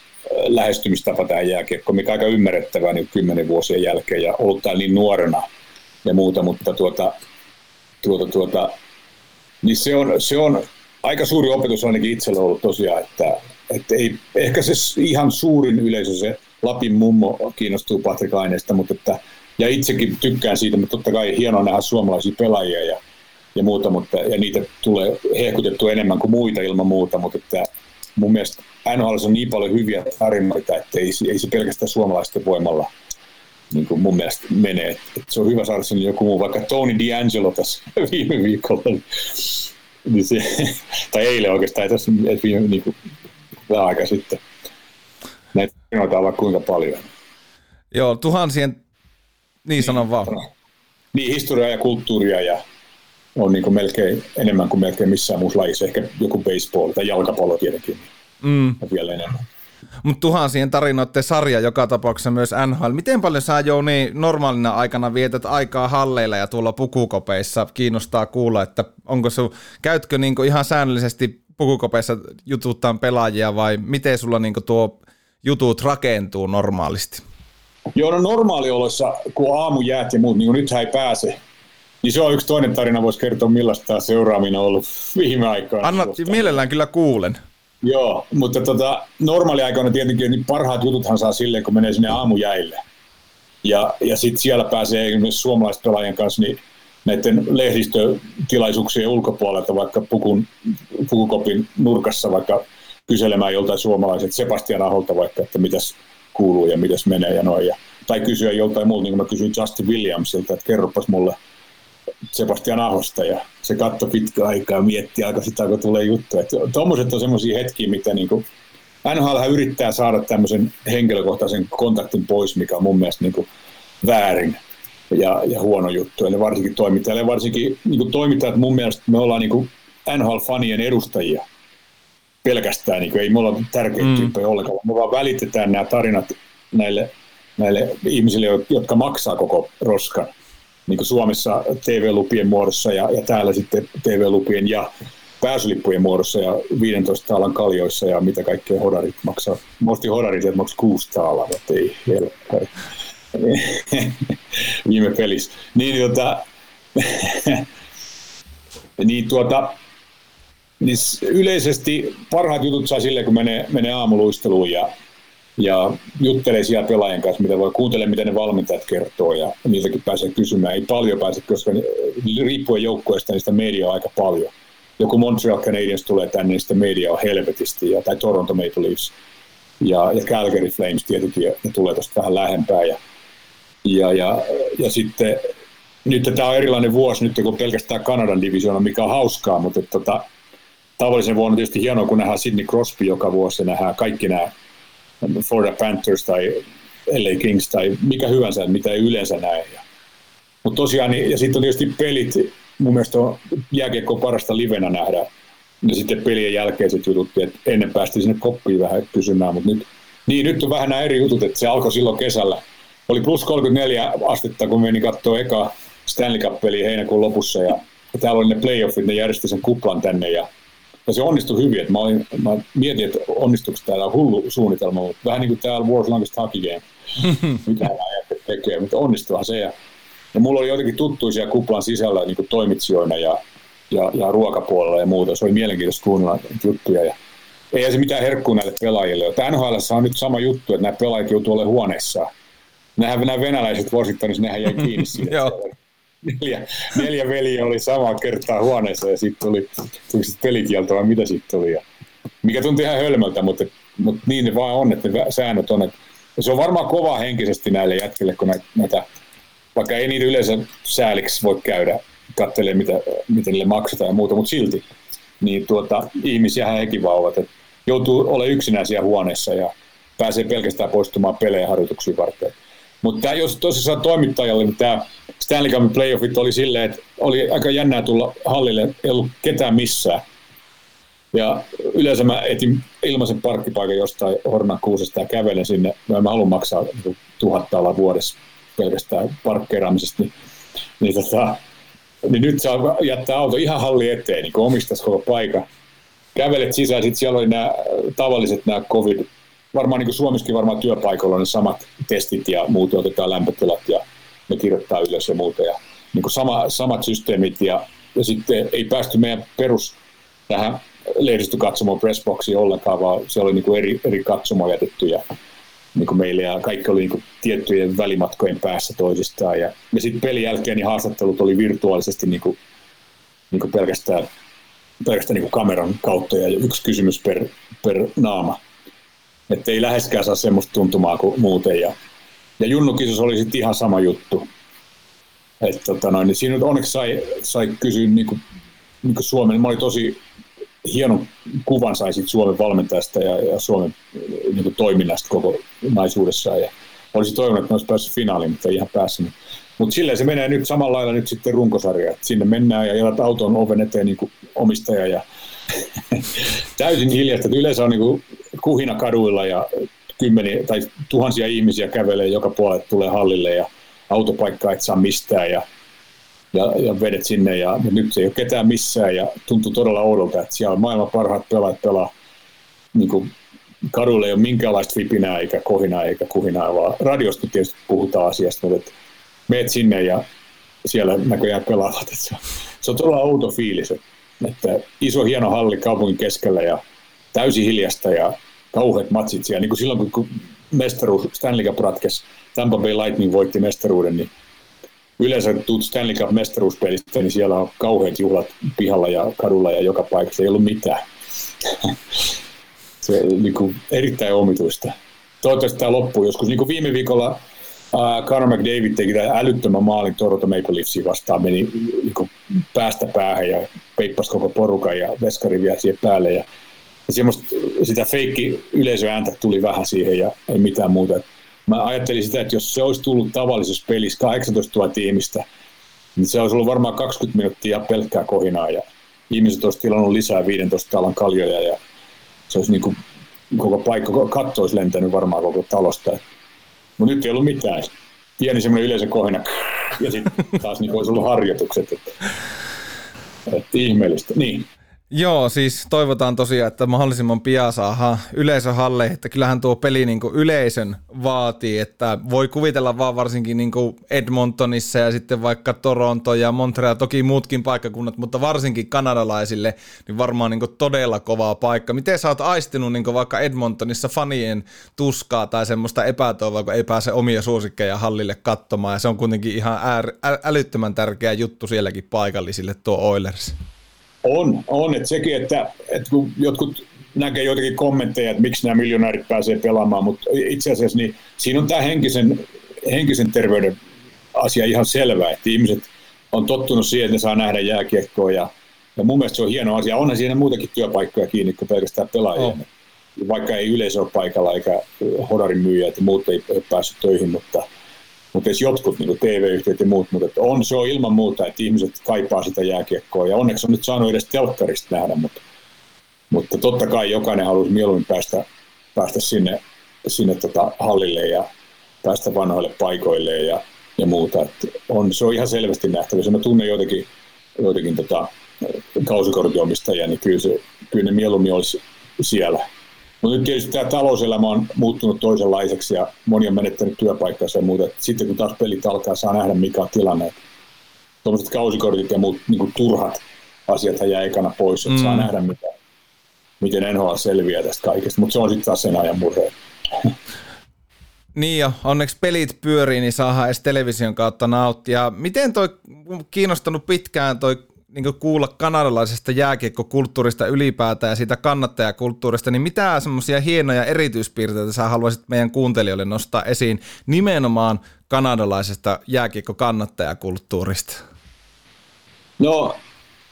[SPEAKER 5] lähestymistapa tähän jääkiekkoon, mikä aika ymmärrettävää niin kymmenen vuosien jälkeen ja ollut täällä niin nuorena ja muuta, mutta tuota, tuota, tuota, niin se on, se on aika suuri opetus ainakin itsellä ollut tosiaan, että, että ei, ehkä se ihan suurin yleisö, se Lapin mummo kiinnostuu Patrik Aineesta, mutta että, ja itsekin tykkään siitä, mutta totta kai hienoa nähdä suomalaisia pelaajia ja, ja muuta, mutta, ja niitä tulee hehkutettu enemmän kuin muita ilman muuta, mutta että mun mielestä NHL on niin paljon hyviä tarinoita, että ei, ei se pelkästään suomalaisten voimalla niin kuin mun mielestä menee. Että se on hyvä saada sinne joku muu, vaikka Tony D'Angelo tässä viime viikolla. Niin se, tai eilen oikeastaan, tässä viime, niin kuin, vähän aika sitten. Näitä tarinoita on kuinka paljon.
[SPEAKER 2] Joo, tuhansien, niin, niin sanon vaan.
[SPEAKER 5] Niin, historiaa ja kulttuuria ja on niin kuin melkein enemmän kuin melkein missään muussa lajissa. Ehkä joku baseball tai jalkapallo tietenkin. Mm. Ja vielä enemmän.
[SPEAKER 2] Mutta tuhansien tarinoiden sarja joka tapauksessa myös NHL. Miten paljon sä Jouni normaalina aikana vietät aikaa halleilla ja tuolla pukukopeissa? Kiinnostaa kuulla, että onko sun, käytkö niinku ihan säännöllisesti pukukopeissa jututtaan pelaajia vai miten sulla niinku tuo jutut rakentuu normaalisti?
[SPEAKER 5] Joo, no normaalioloissa, kun aamu jäät ja muut, niin kuin nythän ei pääse, niin se on yksi toinen tarina, voisi kertoa millaista tämä seuraaminen on ollut viime aikoina.
[SPEAKER 2] Anna, mielellään kyllä kuulen.
[SPEAKER 5] Joo, mutta tota, normaaliaikoina tietenkin niin parhaat jututhan saa silleen, kun menee sinne aamujäille. Ja, ja sitten siellä pääsee esimerkiksi suomalaiset pelaajien kanssa niin näiden lehdistötilaisuuksien ulkopuolelta, vaikka pukun, pukukopin nurkassa vaikka kyselemään joltain suomalaiset Sebastian Aholta vaikka, että mitäs kuuluu ja mitäs menee ja noin. Ja, tai kysyä joltain muulta, niin kuin mä kysyin Justin Williamsilta, että kerropas mulle – Sebastian Ahosta ja se katto pitkä aikaa mietti aika sitä, kun tulee juttu. Tuommoiset on semmoisia hetkiä, mitä niin kuin, NHL yrittää saada tämmöisen henkilökohtaisen kontaktin pois, mikä on mun mielestä niin kuin väärin ja, ja huono juttu. Eli varsinkin toimittajille, varsinkin niin kuin toimittajat mun mielestä me ollaan niin kuin NHL-fanien edustajia pelkästään, niin kuin, ei me olla tärkeitä mm. tyyppejä ollenkaan, me vaan välitetään nämä tarinat näille, näille ihmisille, jotka maksaa koko roskan niin kuin Suomessa TV-lupien muodossa ja, ja täällä sitten TV-lupien ja pääsylippujen muodossa ja 15 taalan kaljoissa ja mitä kaikkea hodarit maksaa. Musti hodarit, että maksaa kuusi taalaa, että ei viime pelissä. Niin, tota, niin, tuota, niin yleisesti parhaat jutut saa sille, kun menee, menee aamuluisteluun ja ja juttelee siellä pelaajien kanssa, mitä voi kuuntelemaan, mitä ne valmentajat kertoo ja niiltäkin pääsee kysymään. Ei paljon pääse, koska riippuen joukkueesta niistä mediaa aika paljon. Joku Montreal Canadiens tulee tänne, niin sitä mediaa helvetisti, ja, tai Toronto Maple Leafs ja, ja Calgary Flames tietenkin, ja ne tulee tuosta vähän lähempää. Ja, ja, ja, ja sitten nyt tämä on erilainen vuosi nyt, kun pelkästään Kanadan divisioona, mikä on hauskaa, mutta että, tota, tavallisen vuonna tietysti hienoa, kun nähdään Sidney Crosby joka vuosi ja nähdään kaikki nämä Florida Panthers tai LA Kings tai mikä hyvänsä, mitä ei yleensä näe. Mutta tosiaan, niin, ja sitten on tietysti pelit, mun mielestä on jääkiekko parasta livenä nähdä. Ja sitten pelien jälkeiset jutut, että ennen päästiin sinne koppiin vähän kysymään, mutta nyt, niin, nyt on vähän nämä eri jutut, että se alkoi silloin kesällä. Oli plus 34 astetta, kun meni katsoa eka Stanley Cup-peliä heinäkuun lopussa, ja, ja täällä oli ne playoffit, ne järjesti sen kuplan tänne, ja ja se onnistui hyvin. Että mä, olin, mä mietin, että onnistuiko täällä hullu suunnitelma, mutta vähän niin kuin täällä World's Longest Hockey Game. Mitä nämä tekee, mutta onnistuihan se. Ja, ja mulla oli jotenkin tuttuisia kuplan sisällä niin kuin toimitsijoina ja, ja, ja ruokapuolella ja muuta. Se oli mielenkiintoista kuunnella juttuja. Ja, ei se mitään herkkuu näille pelaajille. Tämä NHL on nyt sama juttu, että nämä pelaajat joutuu olemaan huoneessa. Nämähän nämä venäläiset niin nehän jäi kiinni siitä neljä, neljä veliä oli samaa kertaa huoneessa ja sitten tuli, tuli sit pelikielto vai mitä sitten tuli. Ja, mikä tuntui ihan hölmöltä, mutta, mutta niin ne vaan on, että ne säännöt on. Että, se on varmaan kova henkisesti näille jätkille, kun näitä, näitä vaikka ei niitä yleensä sääliksi voi käydä katselee, mitä, mitä niille maksetaan ja muuta, mutta silti niin tuota, ihmisiä hekin vauvat, että joutuu olemaan yksinäisiä huoneessa ja pääsee pelkästään poistumaan pelejä harjoituksiin varten. Mutta jos tosissaan toimittajalle, niin tämä Stanley Cup playoffit oli silleen, että oli aika jännää tulla hallille, ei ollut ketään missään. Ja yleensä mä etin ilmaisen parkkipaikan jostain Hornan kuusesta ja kävelen sinne. Mä, mä haluan maksaa niin tuhatta olla vuodessa pelkästään parkkeeraamisesta. Niin, niin, tota, niin nyt saa jättää auto ihan halli eteen, niin omistaisi koko paikan. Kävelet sisään, sitten siellä oli nämä tavalliset nämä covid, varmaan niin Suomessakin varmaan työpaikalla on ne samat testit ja muut, otetaan lämpötilat ja ne kirjoittaa ylös ja muuta. Ja niin kuin sama, samat systeemit ja, ja sitten ei päästy meidän perus tähän lehdistökatsomo pressboxiin ollenkaan, vaan se oli niin kuin eri, eri katsomo jätetty ja niin kuin meille ja kaikki oli niin kuin tiettyjen välimatkojen päässä toisistaan. Ja, ja sitten pelin jälkeen niin haastattelut oli virtuaalisesti niin kuin, niin kuin pelkästään, pelkästään niin kuin kameran kautta ja yksi kysymys per, per naama. Että ei läheskään saa semmoista tuntumaa kuin muuten. Ja, ja Junnukisus oli sitten ihan sama juttu. että tota noin, niin siinä onneksi sai, sai kysyä niin kuin, niin kuin Suomen, mä olin tosi hienon kuvan sai sit Suomen valmentajasta ja, ja Suomen niin kuin toiminnasta koko naisuudessaan. Ja olisi toivonut, että olisi päässyt finaaliin, mutta ei ihan päässyt. Mutta silleen se menee nyt samalla lailla nyt sitten runkosarja. Et sinne mennään ja jätät auton oven eteen niin kuin omistaja ja täysin hiljasta. Yleensä on niin kuin kuhina kaduilla ja kymmeniä tai tuhansia ihmisiä kävelee joka puolelle, tulee hallille ja autopaikkaa et saa mistään ja ja, ja vedet sinne ja, ja nyt ei ole ketään missään ja tuntuu todella oudolta, että siellä on maailman parhaat pelaajat pelaa niin kuin kadulle ei ole minkäänlaista vipinää eikä kohinaa eikä kuhinaa, vaan radiosta tietysti puhutaan asiasta, mutta meet sinne ja siellä näköjään pelaavat. Että se, on, se on todella outo fiilis, että iso hieno halli kaupungin keskellä ja täysin hiljasta ja kauheat matsit siellä. Niin kuin silloin, kun mestaruus Stanley Cup ratkesi, Tampa Bay Lightning voitti mestaruuden, niin yleensä tuut Stanley Cup mestaruuspelistä, niin siellä on kauheat juhlat pihalla ja kadulla ja joka paikassa, ei ollut mitään. se on niin kuin erittäin omituista. Toivottavasti tämä loppuu joskus. Niin kuin viime viikolla uh, Conor McDavid teki tämän älyttömän maalin Toronto Maple Leafsiin vastaan, meni niin kuin päästä päähän ja peippasi koko porukan ja veskari vielä siihen päälle. Ja, ja semmoista, sitä feikki yleisöääntä tuli vähän siihen ja ei mitään muuta mä ajattelin sitä, että jos se olisi tullut tavallisessa pelissä 18 000 ihmistä, niin se olisi ollut varmaan 20 minuuttia pelkkää kohinaa ja ihmiset olisi tilannut lisää 15 talan kaljoja ja se olisi niin kuin, koko paikka, katto olisi lentänyt varmaan koko talosta. Mutta nyt ei ollut mitään. Pieni semmoinen yleisö kohina ja sitten taas niin olisi ollut harjoitukset. Että, että ihmeellistä. Niin.
[SPEAKER 2] Joo, siis toivotaan tosiaan, että mahdollisimman pian saadaan yleisöhalle, että kyllähän tuo peli niin yleisön vaatii, että voi kuvitella vaan varsinkin niin Edmontonissa ja sitten vaikka Toronto ja Montreal, toki muutkin paikkakunnat, mutta varsinkin kanadalaisille, niin varmaan niin todella kovaa paikka. Miten sä oot aistinut niin vaikka Edmontonissa fanien tuskaa tai semmoista epätoivoa, kun ei pääse omia suosikkeja hallille katsomaan, ja se on kuitenkin ihan äär, älyttömän tärkeä juttu sielläkin paikallisille tuo Oilers.
[SPEAKER 5] On, on. Että sekin, että, että kun jotkut näkee joitakin kommentteja, että miksi nämä miljonäärit pääsee pelaamaan, mutta itse asiassa niin siinä on tämä henkisen, henkisen terveyden asia ihan selvä, että ihmiset on tottunut siihen, että ne saa nähdä jääkiekkoa ja, ja mun mielestä se on hieno asia. Onhan siinä muutakin työpaikkoja kiinni kuin pelkästään pelaajia. Oh. Vaikka ei yleisö ole paikalla eikä hodarin myyjät ja muut ei, ei päässyt töihin, mutta – mutta edes jotkut niin TV-yhtiöt ja muut, mutta on, se on ilman muuta, että ihmiset kaipaa sitä jääkiekkoa, ja onneksi on nyt saanut edes telkkarista nähdä, mutta, mutta totta kai jokainen haluaisi mieluummin päästä, päästä sinne, sinne tota hallille ja päästä vanhoille paikoille ja, ja muuta. Et on, se on ihan selvästi nähtävissä. Mä tunnen joitakin, joitakin tota, kausikortiomistajia, niin kyllä, se, kyllä ne mieluummin olisi siellä mutta nyt tietysti tämä talouselämä on muuttunut toisenlaiseksi ja moni on menettänyt työpaikkansa ja muuta. Sitten kun taas pelit alkaa, saa nähdä mikä on tilanne. Tuommoiset kausikortit ja muut niin turhat asiat jää ekana pois, että mm. saa nähdä mitä, miten NHL selviää tästä kaikesta. Mutta se on sitten taas sen ajan murhe.
[SPEAKER 2] Niin jo, onneksi pelit pyörii, niin saadaan edes television kautta nauttia. Miten toi kiinnostanut pitkään toi niin kuulla kanadalaisesta jääkiekkokulttuurista ylipäätään ja siitä kannattajakulttuurista, niin mitä semmoisia hienoja erityispiirteitä sä haluaisit meidän kuuntelijoille nostaa esiin nimenomaan kanadalaisesta jääkiekko-kannattajakulttuurista?
[SPEAKER 5] No,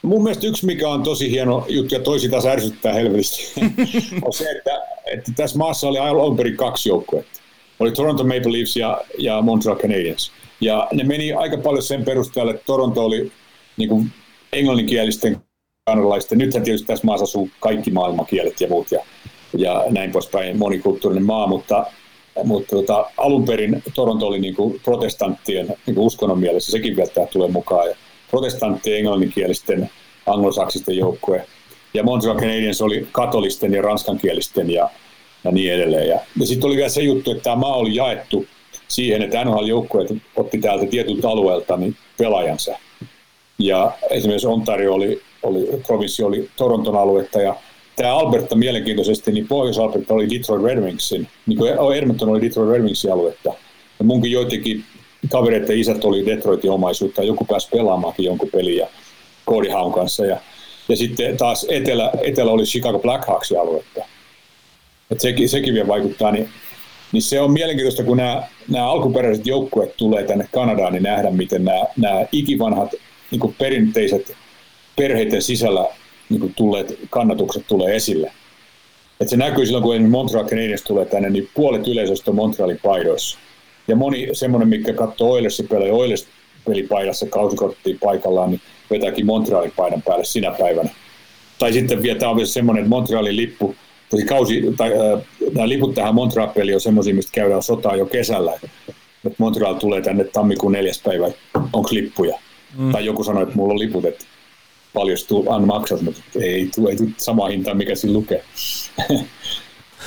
[SPEAKER 5] mun mielestä yksi, mikä on tosi hieno juttu ja toisi taas ärsyttää helvetisti, on se, että, että tässä maassa oli alun perin kaksi joukkuetta. Oli Toronto Maple Leafs ja, ja Montreal Canadiens. Ja ne meni aika paljon sen perusteella, että Toronto oli niin kuin englanninkielisten kanadalaisten. Nythän tietysti tässä maassa asuu kaikki maailmankielet ja muut ja, ja näin poispäin monikulttuurinen maa, mutta, mutta tota, alun perin Toronto oli niin kuin protestanttien niin kuin uskonnon mielessä, sekin vielä tulee mukaan. Ja protestanttien englanninkielisten anglosaksisten joukkue. Ja Montreal Canadiens oli katolisten ja ranskankielisten ja, ja niin edelleen. Ja, ja sitten oli vielä se juttu, että tämä maa oli jaettu siihen, että NHL-joukkueet otti täältä tietyltä alueelta niin pelaajansa. Ja esimerkiksi Ontario oli, oli, provinssi oli Toronton aluetta ja tämä Alberta mielenkiintoisesti, niin Pohjois-Alberta oli Detroit Red Wingsin, niin kuin Edmonton oli Detroit Red Wingsin aluetta. Ja munkin joitakin kavereiden isät oli Detroitin omaisuutta, joku pääsi pelaamaankin jonkun peliä Cody Haun kanssa. Ja, ja sitten taas etelä, etelä oli Chicago Blackhawksin aluetta. Et sekin, sekin vielä vaikuttaa, niin, niin se on mielenkiintoista, kun nämä, nämä alkuperäiset joukkueet tulee tänne Kanadaan, niin nähdä, miten nämä, nämä ikivanhat niin kuin perinteiset perheiden sisällä niin kuin tulleet kannatukset tulee esille. Et se näkyy silloin, kun Montreal Canadiens tulee tänne, niin puolet yleisöstä on Montrealin paidoissa. Ja moni semmoinen, mikä katsoo Oilersin pelejä, Oilers pelipaidassa kausikorttiin paikallaan, niin vetääkin Montrealin paidan päälle sinä päivänä. Tai sitten vielä tämä on semmoinen, että Montrealin lippu, tai kausi, tai, äh, nämä liput tähän Montreal-peliin on semmoisia, mistä käydään sotaa jo kesällä. Että Montreal tulee tänne tammikuun neljäs päivä, onko lippuja? Mm. Tai joku sanoi, että mulla on liput, että paljastuu, an maksat, mutta ei tule, ei tule sama hinta, mikä siinä lukee.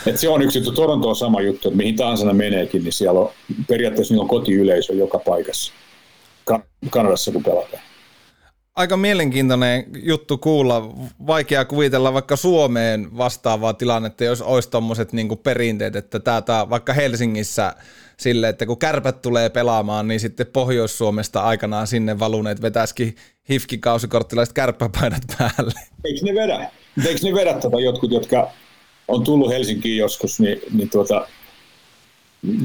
[SPEAKER 5] Et se on yksi juttu. Toronto on sama juttu, että mihin tahansa ne meneekin, niin siellä on periaatteessa niin on kotiyleisö joka paikassa. Kanadassa, kun pelataan
[SPEAKER 2] aika mielenkiintoinen juttu kuulla. Vaikea kuvitella vaikka Suomeen vastaavaa tilannetta, jos olisi tuommoiset niin perinteet, että täältä vaikka Helsingissä sille, että kun kärpät tulee pelaamaan, niin sitten Pohjois-Suomesta aikanaan sinne valuneet vetäisikin hifkikausikorttilaiset kärppäpaidat päälle.
[SPEAKER 5] Eikö ne vedä? Eikö ne vedä tuota jotkut, jotka on tullut Helsinkiin joskus, niin, niin tuota,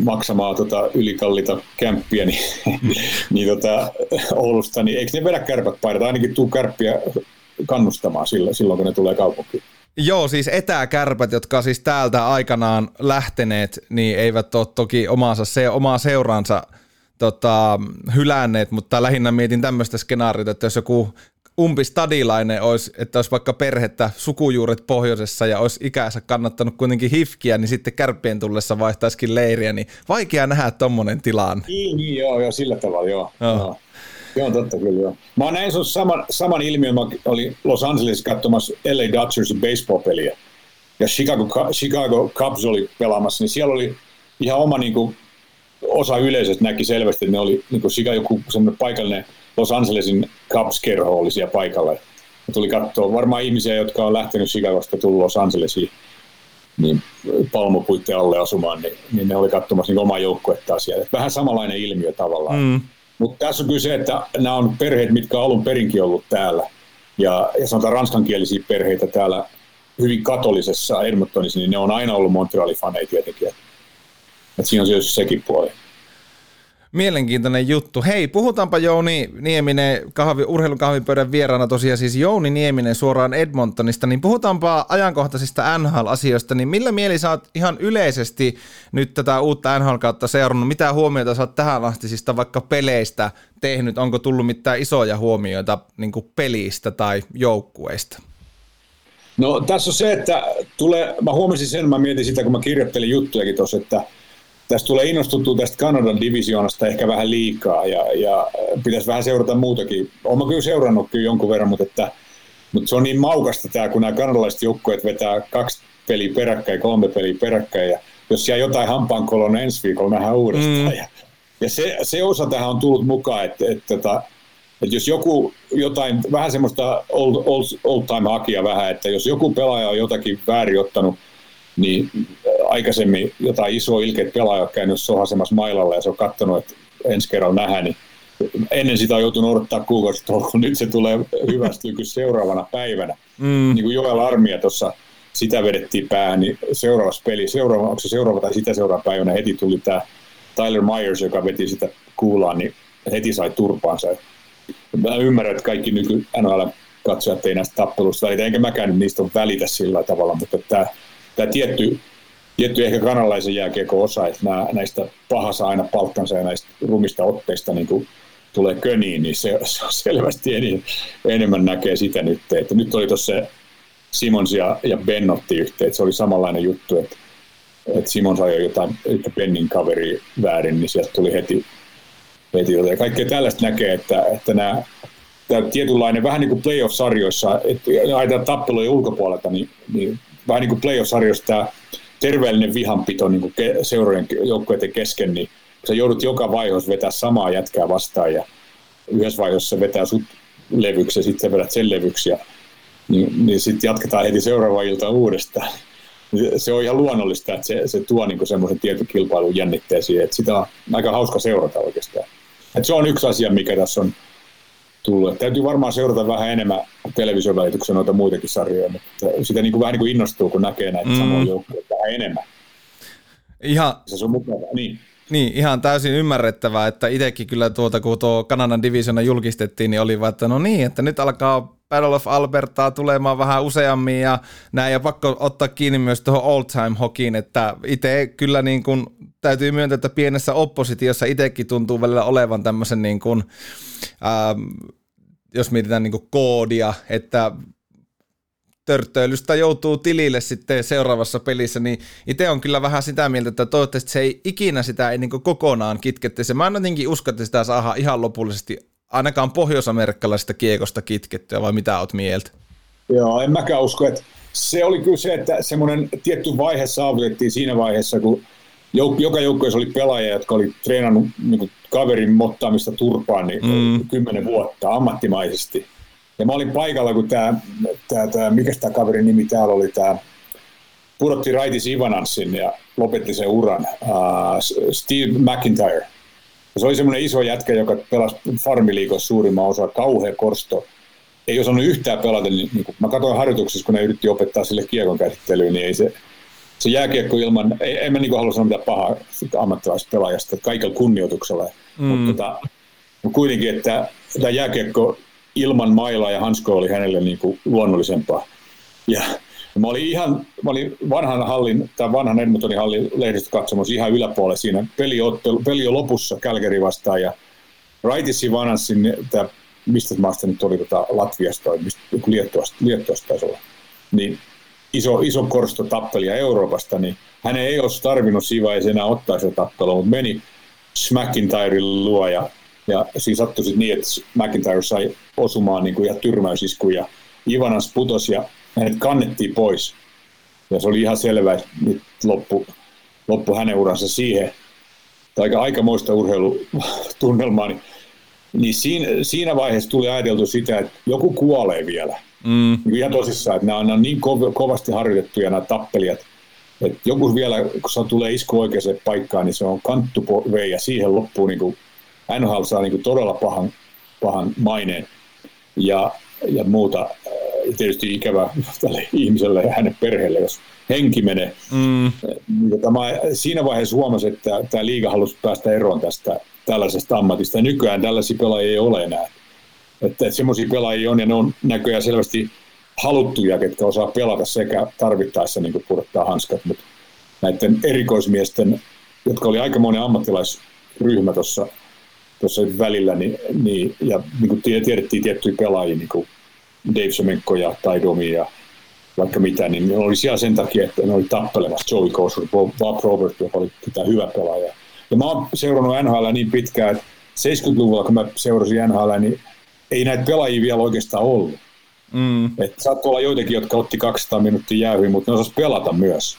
[SPEAKER 5] maksamaan tota ylikallita kämppiä niin, niin tota, Oulusta, niin eikö ne vedä kärpät paidat? Ainakin tuu kärppiä kannustamaan silloin, silloin, kun ne tulee kaupunkiin.
[SPEAKER 2] Joo, siis etäkärpät, jotka siis täältä aikanaan lähteneet, niin eivät ole toki omaansa, se, omaa seuransa tota, hylänneet, mutta lähinnä mietin tämmöistä skenaariota, että jos joku umpistadilainen olisi, että olisi vaikka perhettä, sukujuuret pohjoisessa ja olisi ikänsä kannattanut kuitenkin hifkiä, niin sitten kärppien tullessa vaihtaisikin leiriä, niin vaikea nähdä tuommoinen tilanne.
[SPEAKER 5] Niin, niin, joo, joo, sillä tavalla, joo. joo. joo. Joo, totta kyllä joo. Mä näin sun saman, saman ilmiön, mä olin Los Angelesissa katsomassa LA Dodgersin baseball-peliä. Ja Chicago, Chicago Cubs oli pelaamassa, niin siellä oli ihan oma niin kuin, osa yleisöstä näki selvästi, että ne oli niin kuin joku semmoinen paikallinen Los Angelesin Cubs-kerho oli siellä paikalla. Ja tuli katsoa varmaan ihmisiä, jotka on lähtenyt Chicagosta tullut Los Angelesiin niin palmopuitteen alle asumaan, niin, niin ne oli katsomassa niin omaa joukkuettaan siellä. Vähän samanlainen ilmiö tavallaan. Mm. Mutta tässä on kyllä se, että nämä on perheet, mitkä on alun perinkin ollut täällä. Ja, ja sanotaan ranskankielisiä perheitä täällä hyvin katolisessa Edmontonissa, niin ne on aina ollut Montrealin faneja tietenkin. Et siinä on sekin puoli.
[SPEAKER 2] Mielenkiintoinen juttu. Hei, puhutaanpa Jouni Nieminen kahvi, urheilun kahvipöydän vieraana tosiaan siis Jouni Nieminen suoraan Edmontonista, niin puhutaanpa ajankohtaisista NHL-asioista, niin millä mieli sä oot ihan yleisesti nyt tätä uutta NHL-kautta seurannut? Mitä huomioita sä oot tähän astisista vaikka peleistä tehnyt? Onko tullut mitään isoja huomioita niin pelistä tai joukkueista?
[SPEAKER 5] No tässä on se, että tulee, mä huomasin sen, mä mietin sitä, kun mä kirjoittelin juttujakin tuossa, että tästä tulee innostuttua tästä Kanadan divisioonasta ehkä vähän liikaa ja, ja pitäisi vähän seurata muutakin. Olen kyllä seurannut kyllä jonkun verran, mutta, että, mutta se on niin maukasta tämä, kun nämä kanadalaiset joukkueet vetää kaksi peliä peräkkäin, kolme peliä peräkkäin ja jos siellä jotain hampaankolon ensi viikolla nähdään uudestaan. Mm. Ja, ja se, se osa tähän on tullut mukaan, että, että, että, että jos joku jotain, vähän semmoista old, old, old time hakia vähän, että jos joku pelaaja on jotakin väärin ottanut – niin aikaisemmin jotain isoa ilkeä pelaaja on käynyt sohasemassa mailalla ja se on katsonut, että ensi kerralla nähdään, niin ennen sitä on joutunut odottaa kuukausi kun nyt se tulee hyvästi seuraavana päivänä. Mm. Niin kuin Joel Armia tuossa sitä vedettiin päähän, niin seuraavassa peli, seuraava, onko se seuraava tai sitä seuraava päivänä heti tuli tämä Tyler Myers, joka veti sitä kuulaan, niin heti sai turpaansa. Mä ymmärrän, että kaikki nyky NHL katsojat ei näistä tappelusta välitä, enkä mäkään niistä on välitä sillä tavalla, mutta tämä tämä tietty, tietty ehkä kanalaisen jääkiekko osa, että nämä, näistä pahassa aina palkkansa ja näistä rumista otteista niin kuin tulee köniin, niin se, se on selvästi en, enemmän näkee sitä nyt. Että nyt oli tuossa Simons ja, ja Ben otti yhteen, että se oli samanlainen juttu, että, että Simons ajoi jotain että Bennin kaveri väärin, niin sieltä tuli heti, heti ja kaikkea tällaista näkee, että, että nämä tämä tietynlainen, vähän niin kuin playoff-sarjoissa, että ajatellaan tappelujen ulkopuolelta, niin, niin vähän niin kuin playoff-sarjoissa tämä terveellinen vihanpito niin kuin seurojen joukkueiden kesken, niin sä joudut joka vaiheessa vetää samaa jätkää vastaan ja yhdessä vaiheessa vetää sut levyksi ja sitten vedät sen levyksi ja niin, niin sitten jatketaan heti seuraava ilta uudestaan. Se on ihan luonnollista, että se, se tuo niinku semmoisen tietyn kilpailun jännitteeseen, että sitä on aika hauska seurata oikeastaan. Et se on yksi asia, mikä tässä on tullut. Et täytyy varmaan seurata vähän enemmän television välityksen noita muitakin sarjoja, mutta sitä niinku vähän niin kuin innostuu, kun näkee näitä mm. samoja joukkoja vähän enemmän.
[SPEAKER 2] Ihan,
[SPEAKER 5] se on mukavaa, niin.
[SPEAKER 2] Niin, ihan täysin ymmärrettävää, että itsekin kyllä tuota, kun tuo Kanadan divisiona julkistettiin, niin oli vaan, että no niin, että nyt alkaa Battle of Albertaa tulemaan vähän useammin ja näin, ja pakko ottaa kiinni myös tuohon old time hokiin, että itse kyllä niin kuin, täytyy myöntää, että pienessä oppositiossa itsekin tuntuu välillä olevan tämmöisen niin kuin, ähm, jos mietitään niin koodia, että törttöilystä joutuu tilille sitten seuraavassa pelissä, niin itse on kyllä vähän sitä mieltä, että toivottavasti se ei ikinä sitä ei niin kokonaan kitkettäisi. Mä en jotenkin usko, että sitä saa ihan lopullisesti ainakaan pohjoisamerikkalaisesta kiekosta kitkettyä, vai mitä oot mieltä?
[SPEAKER 5] Joo, en mäkään usko, että se oli kyllä se, että semmoinen tietty vaihe saavutettiin siinä vaiheessa, kun jouk- joka joukkueessa oli pelaajia, jotka oli treenannut niin kaverin mottaamista turpaan niin mm. kymmenen vuotta ammattimaisesti. Ja mä olin paikalla, kun tämä, tämä, tämä mikä tämä kaverin nimi täällä oli, tämä pudotti Raitis Ivananssin ja lopetti sen uran, uh, Steve McIntyre. Ja se oli semmoinen iso jätkä, joka pelasi farmiliikossa suurimman osa, kauhea korsto. Ei osannut yhtään pelata, niin, niin kun mä katsoin harjoituksessa, kun ne yritti opettaa sille kiekon käsittelyyn, niin ei se, se jääkiekko ilman, ei, en mä niin halua sanoa mitään pahaa ammattilaispelaajasta, kaikella kunnioituksella. Mm. Mutta tota, kuitenkin, että tämä jääkiekko ilman mailaa ja hanskoa oli hänelle niin kuin luonnollisempaa. Ja mä olin ihan, mä olin vanhan hallin, tai vanhan Edmontonin hallin lehdistökatsomus ihan yläpuolella siinä. Peli, ottelu, peli on lopussa Kälkeri vastaan ja Raitissi Vananssin, tämä, mistä maasta nyt oli tota Latviasta tai Liettuasta, Liettuasta taisi olla, niin iso, iso korsto tappelia Euroopasta, niin hän ei olisi tarvinnut siinä vaiheessa enää ottaa se tappelu, mutta meni McIntyren luo ja ja siinä sattui sitten niin, että McIntyre sai osumaan niin kuin ja tyrmäysisku ja Ivanas putosi ja hänet kannettiin pois. Ja se oli ihan selvä, että nyt loppu, loppu hänen uransa siihen. Tai aika, muista urheilutunnelmaa, niin, niin siinä, siinä vaiheessa tuli ajateltu sitä, että joku kuolee vielä. Mm. Niin ihan tosissaan, että nämä on niin kovasti harjoitettuja nämä tappelijat, että joku vielä, kun se tulee isku oikeaan paikkaan, niin se on kanttu ja siihen loppuu niin kuin NHL saa niin kuin todella pahan, pahan maineen ja, ja muuta. Äh, tietysti ikävä tälle ihmiselle ja hänen perheelle, jos henki menee. Mm. Tämä, siinä vaiheessa huomasin, että tämä liiga halusi päästä eroon tästä tällaisesta ammatista. Ja nykyään tällaisia pelaajia ei ole enää. Että, että semmoisia pelaajia on, ja ne on näköjään selvästi haluttuja, ketkä osaa pelata sekä tarvittaessa niin kuin pudottaa hanskat, mutta näiden erikoismiesten, jotka oli aikamoinen ammattilaisryhmä tuossa tuossa välillä, niin, niin, ja niin kuin tiedettiin tiettyjä pelaajia, niin kuin Dave Semenko ja Taidomi ja vaikka mitä, niin ne oli siellä sen takia, että ne oli tappelemassa Joey Kosur, Bob Robert, joka oli tämä hyvä pelaaja. Ja mä oon seurannut NHL niin pitkään, että 70-luvulla, kun mä seurasin NHL, niin ei näitä pelaajia vielä oikeastaan ollut. Mm. Että saattoi olla joitakin, jotka otti 200 minuuttia jäähyä, mutta ne osasivat pelata myös.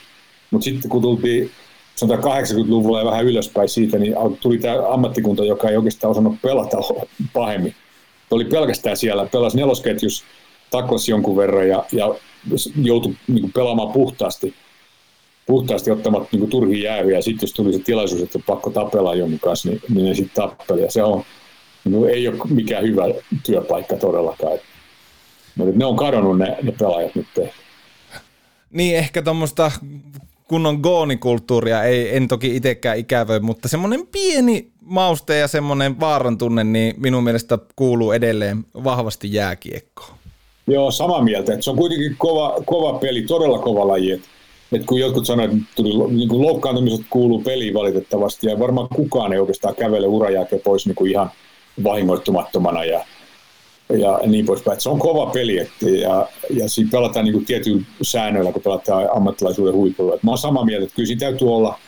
[SPEAKER 5] Mutta sitten kun tultiin sanotaan 80-luvulla ja vähän ylöspäin siitä, niin tuli tämä ammattikunta, joka ei oikeastaan osannut pelata pahemmin. Oli pelkästään siellä, pelasi nelosketjus, taklasi jonkun verran ja, ja joutui niin pelaamaan puhtaasti, puhtaasti ottamat niin turhia jäähyjä. Sitten jos tuli se tilaisuus, että pakko tapella jonkun kanssa, niin, niin ne sitten tappeli. Ja se on, niin ei ole mikään hyvä työpaikka todellakaan. Mutta ne on kadonnut ne, ne pelaajat nyt.
[SPEAKER 2] Niin, ehkä tuommoista kunnon goonikulttuuria ei, en toki itsekään ikävöi, mutta semmoinen pieni mauste ja semmoinen vaaran tunne, niin minun mielestä kuuluu edelleen vahvasti jääkiekkoon.
[SPEAKER 5] Joo, samaa mieltä. Että se on kuitenkin kova, kova peli, todella kova laji. Että et kun jotkut sanoivat, että tuli, niin kuin loukkaantumiset kuuluu peliin valitettavasti, ja varmaan kukaan ei oikeastaan kävele urajan pois niin kuin ihan vahingoittumattomana ja, ja niin poispäin. Se on kova peli että, ja, ja siinä pelataan niin tietyillä säännöillä, kun pelataan ammattilaisuuden huipulla. Et mä oon samaa mieltä, että kyllä siinä täytyy olla,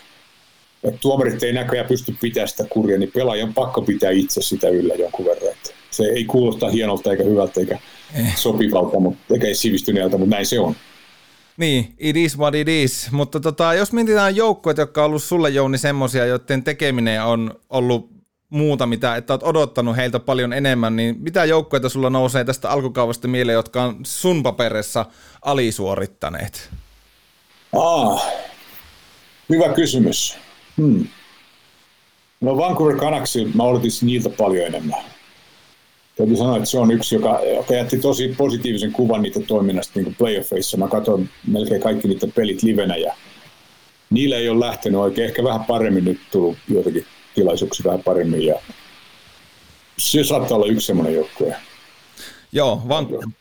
[SPEAKER 5] että tuomarit ei näköjään pysty pitämään sitä kuria, niin pelaajan pakko pitää itse sitä yllä jonkun verran. Että se ei kuulosta hienolta eikä hyvältä eikä eh. sopivalta, mutta, eikä sivistyneeltä, mutta näin se on.
[SPEAKER 2] Niin, it is what it is. Mutta tota, jos mietitään joukkoja, jotka on ollut sulle Jouni semmoisia, joiden tekeminen on ollut muuta, mitä että olet odottanut heiltä paljon enemmän, niin mitä joukkoja sulla nousee tästä alkukaudesta mieleen, jotka on sun paperissa alisuorittaneet?
[SPEAKER 5] Ah, hyvä kysymys. Hmm. No Vancouver Canucks, mä odotin niiltä paljon enemmän täytyy sanoa, että se on yksi, joka, joka jätti tosi positiivisen kuvan niitä toiminnasta niin playoffeissa. Mä katsoin melkein kaikki niitä pelit livenä ja niillä ei ole lähtenyt oikein. Ehkä vähän paremmin nyt tullut joitakin tilaisuuksia vähän paremmin ja se saattaa olla yksi semmoinen joukkue.
[SPEAKER 2] Joo, Van-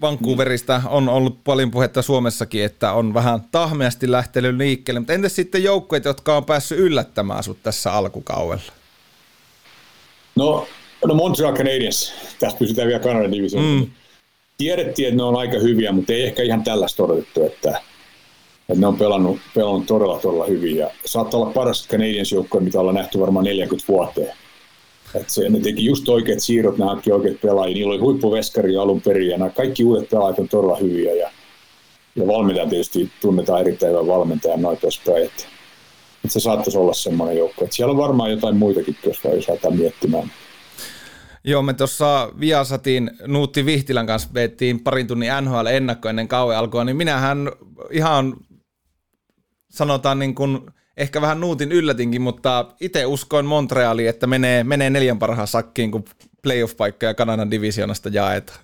[SPEAKER 2] Vancouverista on ollut paljon puhetta Suomessakin, että on vähän tahmeasti lähtenyt liikkeelle, mutta entäs sitten joukkueet, jotka on päässyt yllättämään sut tässä alkukaudella?
[SPEAKER 5] No No Montreal Canadiens, tästä pysytään vielä Kanadan divisioonassa. Mm. Tiedettiin, että ne on aika hyviä, mutta ei ehkä ihan tällaista odotettu, että, että ne on pelannut, pelannut todella, todella hyvin. Ja saattaa olla paras Canadiens joukkoja, mitä ollaan nähty varmaan 40 vuoteen. Että se, ne teki just oikeat siirrot, ne hankki oikeat pelaajia. Niillä oli huippuveskari alun perin ja nämä kaikki uudet pelaajat on todella hyviä. Ja, ja valmentaja tietysti tunnetaan erittäin hyvän valmentajan noin poispäin. Että, että se saattaisi olla semmoinen joukko. Että siellä on varmaan jotain muitakin, jos lähdetään miettimään.
[SPEAKER 2] Joo, me tuossa Viasatin Nuutti Vihtilän kanssa veettiin parin tunnin NHL-ennakko ennen kauan alkua, niin minähän ihan sanotaan niin kuin, ehkä vähän Nuutin yllätinkin, mutta itse uskoin Montrealiin, että menee, menee neljän parhaan sakkiin, kun playoff-paikka ja Kanadan divisionasta jaetaan.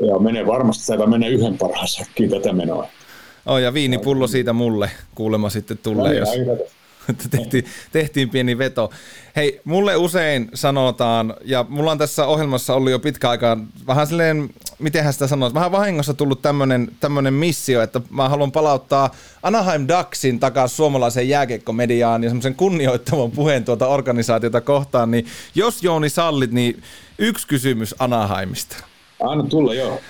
[SPEAKER 5] Joo, menee varmasti, että menee yhden parhaan sakkiin tätä menoa.
[SPEAKER 2] Oh, ja viinipullo siitä mulle kuulemma sitten tulee, no, jos... tehtiin, tehtiin pieni veto. Hei, mulle usein sanotaan, ja mulla on tässä ohjelmassa ollut jo pitkä aika vähän silleen, mitenhän sitä sanoisi, vähän vahingossa tullut tämmönen, tämmönen missio, että mä haluan palauttaa Anaheim Ducksin takaisin suomalaiseen jääkiekkomediaan ja semmoisen kunnioittavan puheen tuota organisaatiota kohtaan, niin jos Jouni sallit, niin yksi kysymys Anaheimista.
[SPEAKER 5] Anna tulla, joo.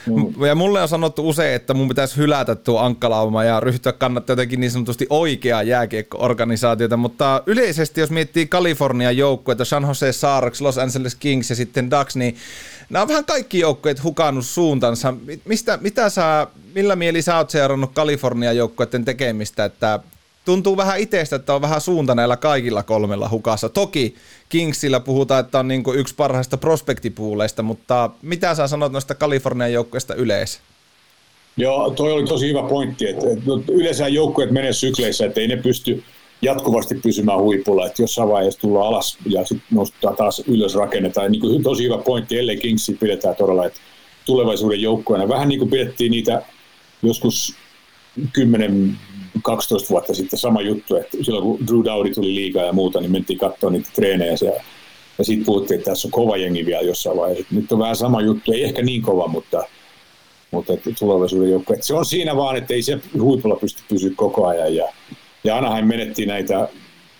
[SPEAKER 2] Ja mulle on sanottu usein, että mun pitäisi hylätä tuo ankkalauma ja ryhtyä kannattaa jotenkin niin sanotusti oikeaa jääkiekko-organisaatiota, mutta yleisesti jos miettii Kalifornian joukkueita, San Jose Sharks, Los Angeles Kings ja sitten Ducks, niin nämä on vähän kaikki joukkueet hukannut suuntansa. Mistä, mitä sä, millä mieli sä oot seurannut Kalifornian joukkueiden tekemistä, että tuntuu vähän itsestä, että on vähän suunta näillä kaikilla kolmella hukassa. Toki Kingsillä puhutaan, että on niin yksi parhaista prospektipuuleista, mutta mitä sä sanot noista Kalifornian joukkueista yleensä?
[SPEAKER 5] Joo, toi oli tosi hyvä pointti, että, no, yleensä joukkueet menee sykleissä, että ei ne pysty jatkuvasti pysymään huipulla, että jossain vaiheessa tullaan alas ja sitten nostetaan taas ylös rakennetaan. Niin kuin tosi hyvä pointti, ellei Kingsi pidetään todella, että tulevaisuuden joukkueena. Vähän niin kuin pidettiin niitä joskus 10 12 vuotta sitten sama juttu, että silloin kun Drew Dowdy tuli liikaa ja muuta, niin mentiin katsoa niitä treenejä siellä. Ja sitten puhuttiin, että tässä on kova jengi vielä jossain vaiheessa. Nyt on vähän sama juttu, ei ehkä niin kova, mutta, mutta että tulevaisuuden joukko. Se on siinä vaan, että ei se huipulla pysty pysyä koko ajan. Ja, ja Anaheim menetti näitä,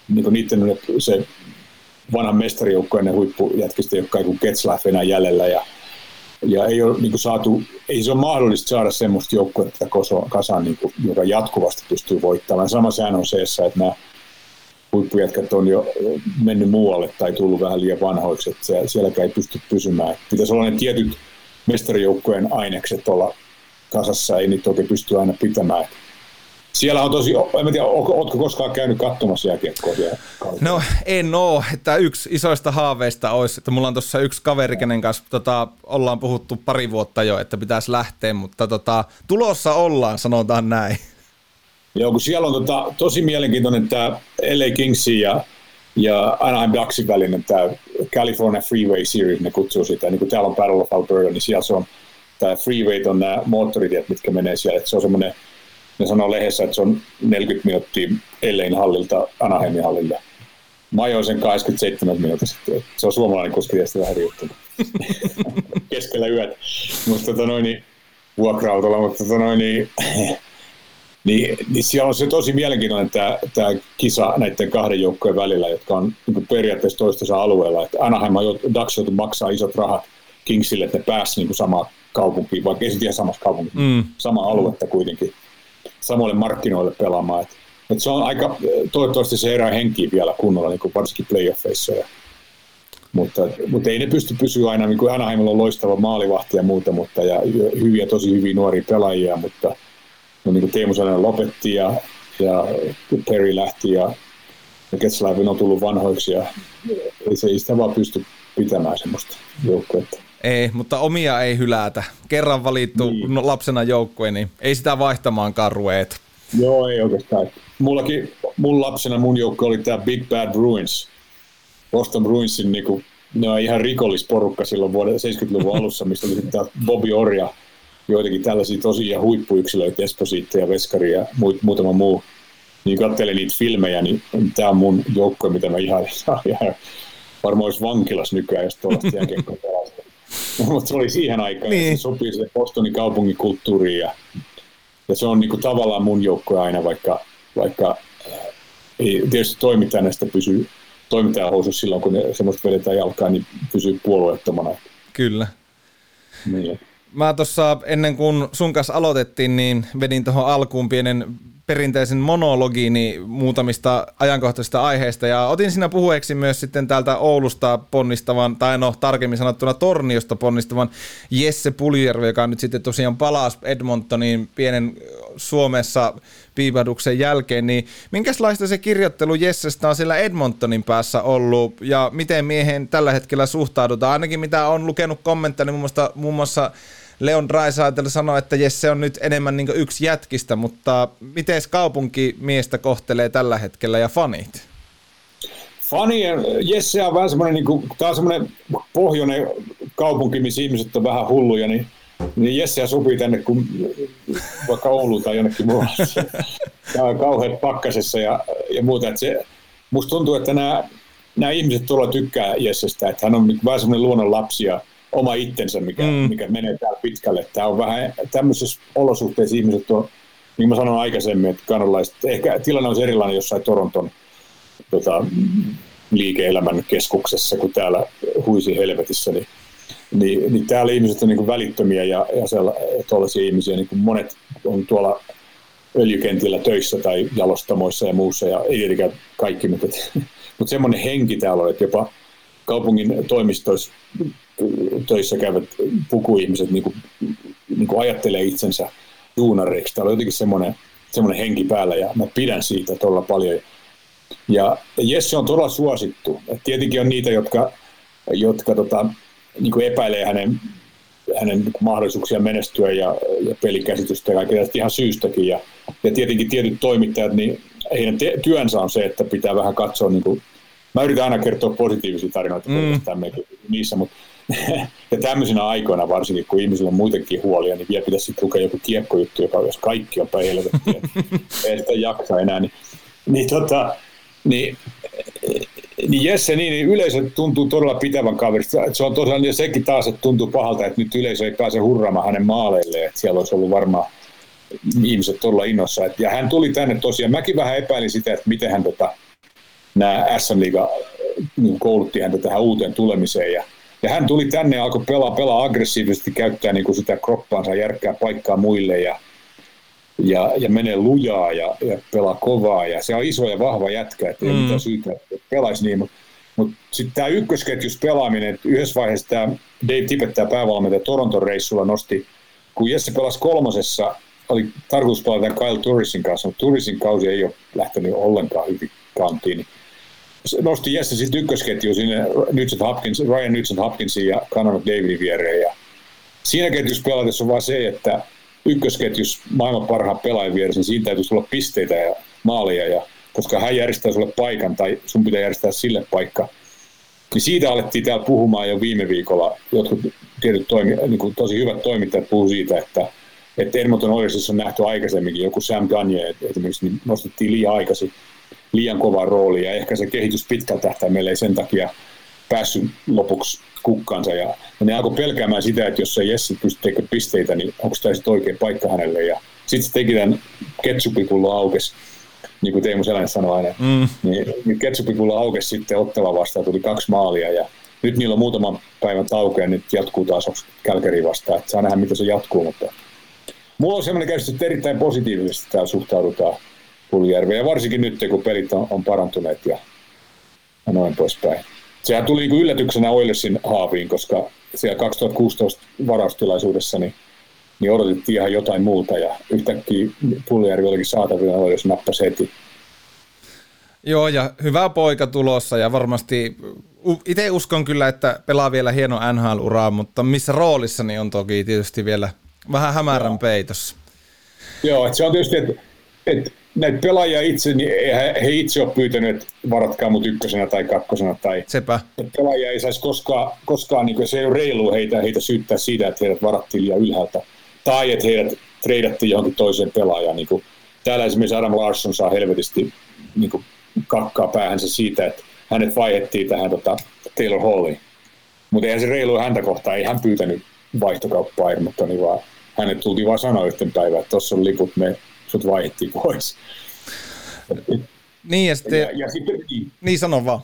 [SPEAKER 5] niin niiden se vanhan mestarijoukkojen huippujätkistä, jotka ei kuin Getzlaff enää jäljellä. Ja ja ei ole niin kuin saatu, ei se ole mahdollista saada semmoista joukkuetta kasaan, niin kuin, joka jatkuvasti pystyy voittamaan. Sama säännö on se, että nämä huippujätkät on jo mennyt muualle tai tullut vähän liian vanhoiksi, että sielläkään ei pysty pysymään. Pitäisi olla ne tietyt mestarijoukkueen ainekset olla kasassa, ei niitä oikein pysty aina pitämään siellä on tosi, en tiedä, oletko koskaan käynyt katsomassa jääkiekkoa siellä?
[SPEAKER 2] No en oo, että yksi isoista haaveista olisi, että mulla on tuossa yksi kaveri, kenen kanssa tota, ollaan puhuttu pari vuotta jo, että pitäisi lähteä, mutta tota, tulossa ollaan, sanotaan näin.
[SPEAKER 5] Joo, kun siellä on tota, tosi mielenkiintoinen tämä LA Kingsin ja, ja Anaheim Ducksin välinen tämä California Freeway Series, ne kutsuu sitä, niin kuin täällä on Battle of Alberta, niin siellä se on, tämä freeway on nämä moottoritiet, mitkä menee siellä, että se on semmoinen ne sanoo lehdessä, että se on 40 minuuttia Ellein hallilta Anaheimin hallille. Mä ajoin sen 27 minuuttia sitten. Se on suomalainen kuski tietysti vähän riuttunut. Keskellä yötä. Mutta tota noin, niin, vuokra-autolla, mutta tota noin, niin, Niin, niin siellä on se tosi mielenkiintoinen tämä, tämä kisa näiden kahden joukkojen välillä, jotka on niin periaatteessa toistensa alueella. Että Anaheim Ducks joutu maksaa isot rahat Kingsille, että ne pääsi niin samaan kaupunkiin, vaikka ei se ihan samassa kaupungissa, mm. sama aluetta kuitenkin, samoille markkinoille pelaamaan. Et, et se on aika, toivottavasti se herää henkiin vielä kunnolla, niin kuin varsinkin playoffeissa. Ja, mutta, mutta ei ne pysty pysyä aina, niin kuin Anaheimilla on loistava maalivahti ja muuta, mutta, ja hyviä, tosi hyviä nuoria pelaajia, mutta no, niin kuin Teemu Sanonen lopetti ja, ja Perry lähti ja, ja Ketslaivin on tullut vanhoiksi ja ei, se, ei sitä vaan pysty pitämään semmoista joukkuetta.
[SPEAKER 2] Ei, mutta omia ei hylätä. Kerran valittu niin. lapsena joukkue, niin ei sitä vaihtamaankaan rueet.
[SPEAKER 5] Joo, ei oikeastaan. Mullakin, mun lapsena mun joukko oli tämä Big Bad Bruins. Boston Bruinsin niinku, ne on ihan rikollisporukka silloin vuoden 70-luvun alussa, mistä oli tämä Bobby Orja, joitakin tällaisia tosia huippuyksilöitä, Esposito ja Veskari ja muutama muu. Niin katselin niitä filmejä, niin tämä on mun joukko, mitä mä ihan, ihan varmaan olisi vankilas nykyään, jos tuollaista jälkeen mutta se oli siihen aikaan, niin. että se sopii se Bostonin kaupungin kulttuuriin ja, ja se on niinku tavallaan mun joukko aina, vaikka, vaikka ei tietysti toimittajana sitä pysyy toimittajan housussa silloin, kun ne semmoista vedetään jalkaan, niin pysyy puolueettomana.
[SPEAKER 2] Kyllä. Niin. Mä tuossa ennen kuin sun kanssa aloitettiin, niin vedin tuohon alkuun pienen perinteisen monologiini muutamista ajankohtaisista aiheista. Ja otin siinä puhueeksi myös sitten täältä Oulusta ponnistavan, tai no tarkemmin sanottuna Torniosta ponnistavan Jesse Puljärvi, joka nyt sitten tosiaan palasi Edmontoniin pienen Suomessa piipahduksen jälkeen, niin minkälaista se kirjoittelu Jessestä on siellä Edmontonin päässä ollut? Ja miten miehen tällä hetkellä suhtaudutaan? Ainakin mitä on lukenut kommentteja, niin muun muassa, muun muassa Leon Draisaitl sanoi, että Jesse on nyt enemmän niin yksi jätkistä, mutta miten kaupunkimiestä kohtelee tällä hetkellä ja fanit?
[SPEAKER 5] Fanien, Jesse on vähän semmoinen, niin kuin, tämä on semmoinen pohjoinen kaupunki, missä ihmiset on vähän hulluja, niin, niin Jesse sopii tänne kuin vaikka Oulu tai jonnekin muualle. Tämä on kauhean pakkasessa ja, ja muuta. Että se, musta tuntuu, että nämä, nämä ihmiset tuolla tykkää Jessestä, että hän on niin vähän semmoinen luonnon lapsi ja oma itsensä, mikä, mm. mikä menee täällä pitkälle. Tämä on vähän tämmöisessä olosuhteissa ihmiset on, niin kuin mä sanoin aikaisemmin, että kanadalaiset, ehkä tilanne on erilainen jossain Toronton tota, liike-elämän keskuksessa kuin täällä huisi helvetissä, niin, niin, niin täällä ihmiset on niin kuin välittömiä ja, ja sellaisia ihmisiä, niin kuin monet on tuolla öljykentillä töissä tai jalostamoissa ja muussa, ja ei tietenkään kaikki, mutta, mutta semmoinen henki täällä on, että jopa kaupungin toimistoissa töissä käyvät pukuihmiset niin kuin, niin kuin ajattelee itsensä duunareiksi. Täällä on jotenkin semmoinen, semmoinen henki päällä ja mä pidän siitä todella paljon. Ja Jesse on todella suosittu. Et tietenkin on niitä, jotka, jotka tota, niin kuin epäilee hänen, hänen niin kuin mahdollisuuksia menestyä ja, ja pelikäsitystä ja kaikkea ihan syystäkin. Ja, ja tietenkin tietyt toimittajat, niin heidän te- työnsä on se, että pitää vähän katsoa niin kuin, Mä yritän aina kertoa positiivisia tarinoita mm. niissä, mutta ja tämmöisinä aikoina varsinkin, kun ihmisillä on muitakin huolia, niin vielä pitäisi lukea joku kiekkojuttu, joka jos kaikki on päin helvettiä, ei sitä jaksa enää. Niin, niin, tota, niin, niin Jesse, niin, niin yleisö tuntuu todella pitävän kaverista. Se on tosiaan ja sekin taas, että tuntuu pahalta, että nyt yleisö ei pääse hurraamaan hänen maaleilleen, että siellä olisi ollut varmaan ihmiset todella innossa. Ja hän tuli tänne tosiaan. Mäkin vähän epäilin sitä, että miten hän tota, nämä SM Liiga niin koulutti häntä tähän uuteen tulemiseen ja ja hän tuli tänne ja alkoi pelaa, pelaa aggressiivisesti, käyttää niin kuin sitä kroppaansa, järkkää paikkaa muille ja, ja, ja menee lujaa ja, ja pelaa kovaa. Ja se on iso ja vahva jätkä, että ei mm. mitään syytä, että pelaisi niin. Mutta mut sitten tämä ykkösketjus pelaaminen, että yhdessä vaiheessa tämä Dave Tippett, tämä päävalmentaja Toronton reissulla nosti, kun Jesse pelasi kolmosessa, oli tarkoitus pelata Kyle Turrisin kanssa, mutta Turrisin kausi ei ole lähtenyt ollenkaan hyvin kantiin. Niin nosti Jesse sitten ykkösketju sinne Nugent Hopkins, Ryan Nugent Hopkinsin ja Connor Davidin viereen. Ja siinä ketjussa pelatessa on vaan se, että ykkösketjus maailman parhaan pelaajan vieressä, niin siinä täytyy tulla pisteitä ja maaleja, ja, koska hän järjestää sulle paikan tai sun pitää järjestää sille paikka. Niin siitä alettiin täällä puhumaan jo viime viikolla. Jotkut tietyt toimi, niin kuin tosi hyvät toimittajat puhuu siitä, että, että Edmonton Oilersissa on nähty aikaisemminkin, joku Sam Gagne esimerkiksi niin nostettiin liian aikaisin liian kova rooli ja ehkä se kehitys pitkällä tähtäimellä ei sen takia päässyt lopuksi kukkaansa. Ja, ja ne alkoi pelkäämään sitä, että jos se Jesse pystyy tekemään pisteitä, niin onko tämä sitten oikea paikka hänelle. Ja, sitten se teki tämän ketsupipullo aukesi, niin kuin Teemu Selän sanoi aina. Mm. Niin, ketsupipullo aukesi sitten ottava vastaan, tuli kaksi maalia ja nyt niillä on muutaman päivän tauko ja nyt jatkuu taas Kälkäri vastaan. Että saa nähdä, miten se jatkuu, mutta mulla on sellainen käsitys, että erittäin positiivisesti täällä suhtaudutaan Puljärveen ja varsinkin nyt, kun pelit on, on parantuneet ja, ja noin poispäin. Sehän tuli niin yllätyksenä Oilersin haaviin, koska siellä 2016 varaustilaisuudessa niin, niin odotettiin ihan jotain muuta ja yhtäkkiä Puljärvi olikin saatavilla Oilers nappasi heti.
[SPEAKER 2] Joo, ja hyvä poika tulossa ja varmasti itse uskon kyllä, että pelaa vielä hieno NHL-uraa, mutta missä roolissa niin on toki tietysti vielä vähän hämärän peitossa.
[SPEAKER 5] Joo, että se on tietysti, että, että näitä pelaajia itse, niin he, he itse ole pyytänyt, että varatkaa mut ykkösenä tai kakkosena. Tai,
[SPEAKER 2] Sepä.
[SPEAKER 5] Pelaajia ei saisi koskaan, koskaan niin se ei ole reilu heitä, heitä syyttää siitä, että heidät varattiin liian ylhäältä. Tai että heidät treidattiin johonkin toiseen pelaajaan. Niin kuin, täällä esimerkiksi Adam Larsson saa helvetisti niin kuin, kakkaa päähänsä siitä, että hänet vaihettiin tähän tota, Taylor Halliin. Mutta eihän se reilu häntä kohtaan, ei hän pyytänyt vaihtokauppaa Edmontoni, vaan hänet tultiin vaan sanoa yhten päivään, että tuossa on liput, me sut vaihdettiin pois.
[SPEAKER 2] Niin ja sitten,
[SPEAKER 5] ja, ja sitten
[SPEAKER 2] niin. niin sano vaan.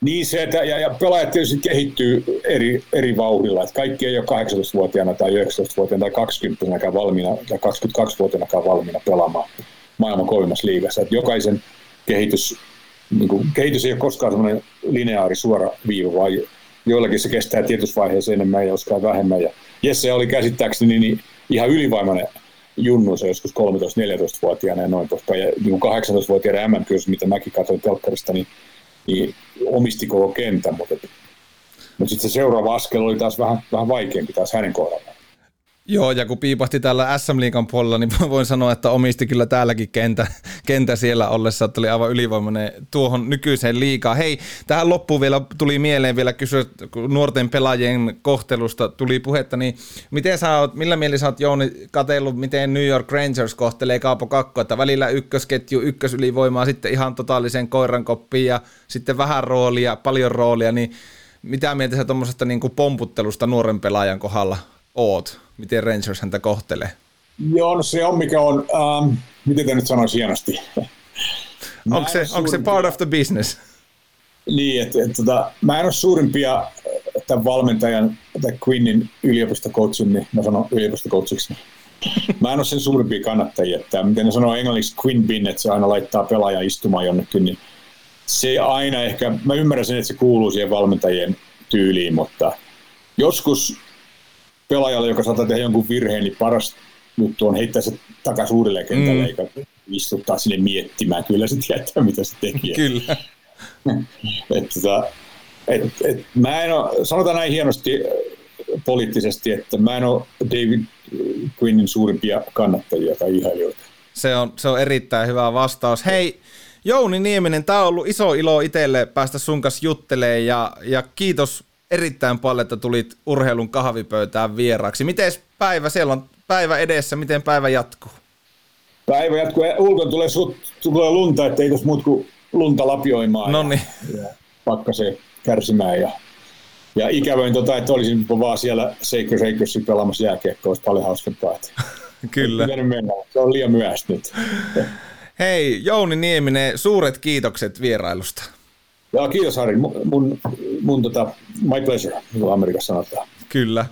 [SPEAKER 5] Niin se, että, ja, ja pelaajat tietysti kehittyy eri, eri vauhdilla, että kaikki ei ole 18-vuotiaana tai 19-vuotiaana tai 20 valmiina tai 22-vuotiaana valmiina pelaamaan maailman kovimmassa liigassa. Että jokaisen kehitys, niin kuin, kehitys ei ole koskaan semmoinen lineaari suora viiva, vaan joillakin se kestää tietyssä vaiheessa enemmän ja joskaan vähemmän. Ja Jesse oli käsittääkseni niin ihan ylivoimainen junnu, se joskus 13-14-vuotiaana ja noin poispäin. Ja niin 18-vuotiaiden mm mitä mäkin katsoin telkkarista, niin, niin omisti koko kentän, mutta, mutta sitten se seuraava askel oli taas vähän, vähän vaikeampi taas hänen kohdallaan.
[SPEAKER 2] Joo, ja kun piipahti täällä SM Liikan puolella, niin voin sanoa, että omisti kyllä täälläkin kentä, kentä siellä ollessa, että oli aivan ylivoimainen tuohon nykyiseen liikaan. Hei, tähän loppuun vielä tuli mieleen vielä kysyä, nuorten pelaajien kohtelusta tuli puhetta, niin miten sä oot, millä mieli sä oot Jouni katsellut, miten New York Rangers kohtelee Kaapo Kakko, että välillä ykkösketju, ykkösylivoimaa, sitten ihan totaalisen koiran koppiin ja sitten vähän roolia, paljon roolia, niin mitä mieltä sä tuommoisesta niin pomputtelusta nuoren pelaajan kohdalla oot? miten Rangers häntä kohtelee?
[SPEAKER 5] Joo, no se on mikä on, ähm, miten te nyt sanoisi hienosti?
[SPEAKER 2] onko se, onko se part of the business?
[SPEAKER 5] Niin, että et, tota, mä en ole suurimpia äh, tämän valmentajan, tai Quinnin yliopistocoachin, niin mä sanon yliopistocoachiksi. Mä en ole sen suurimpia kannattajia, että miten ne sanoo englanniksi Quinn Bin, että se aina laittaa pelaajan istumaan jonnekin, niin se aina ehkä, mä ymmärrän sen, että se kuuluu siihen valmentajien tyyliin, mutta joskus pelaajalle, joka saattaa tehdä jonkun virheen, niin paras juttu on heittää se takaisin uudelleen kentälle, mm. eikä istuttaa sinne miettimään. Kyllä se tietää, mitä se teki.
[SPEAKER 2] Kyllä.
[SPEAKER 5] et, tota, et, et, mä en ole, sanotaan näin hienosti äh, poliittisesti, että mä en ole David Quinnin suurimpia kannattajia tai ihailijoita.
[SPEAKER 2] Se on, se on erittäin hyvä vastaus. Hei, Jouni Nieminen, tämä on ollut iso ilo itselle päästä sun kanssa juttelemaan ja, ja kiitos erittäin paljon, että tulit urheilun kahvipöytään vieraaksi. Miten päivä, siellä on päivä edessä, miten päivä jatkuu?
[SPEAKER 5] Päivä jatkuu, ulkon tulee, sut, tulee lunta, ettei tuossa muut kuin lunta lapioimaan.
[SPEAKER 2] No niin.
[SPEAKER 5] Ja, ja pakkaseen kärsimään ja ja ikävöin tota, että olisin vaan siellä Seikko Seikkosin pelaamassa jääkiekkoa, olisi paljon hauskempaa. Että
[SPEAKER 2] Kyllä.
[SPEAKER 5] Mennä. Se on liian myöhäistä nyt.
[SPEAKER 2] Hei, Jouni Nieminen, suuret kiitokset vierailusta.
[SPEAKER 5] Ja kiitos Harri, mun, mun, mun tota, my pleasure, Amerikassa sanotaan.
[SPEAKER 2] Kyllä.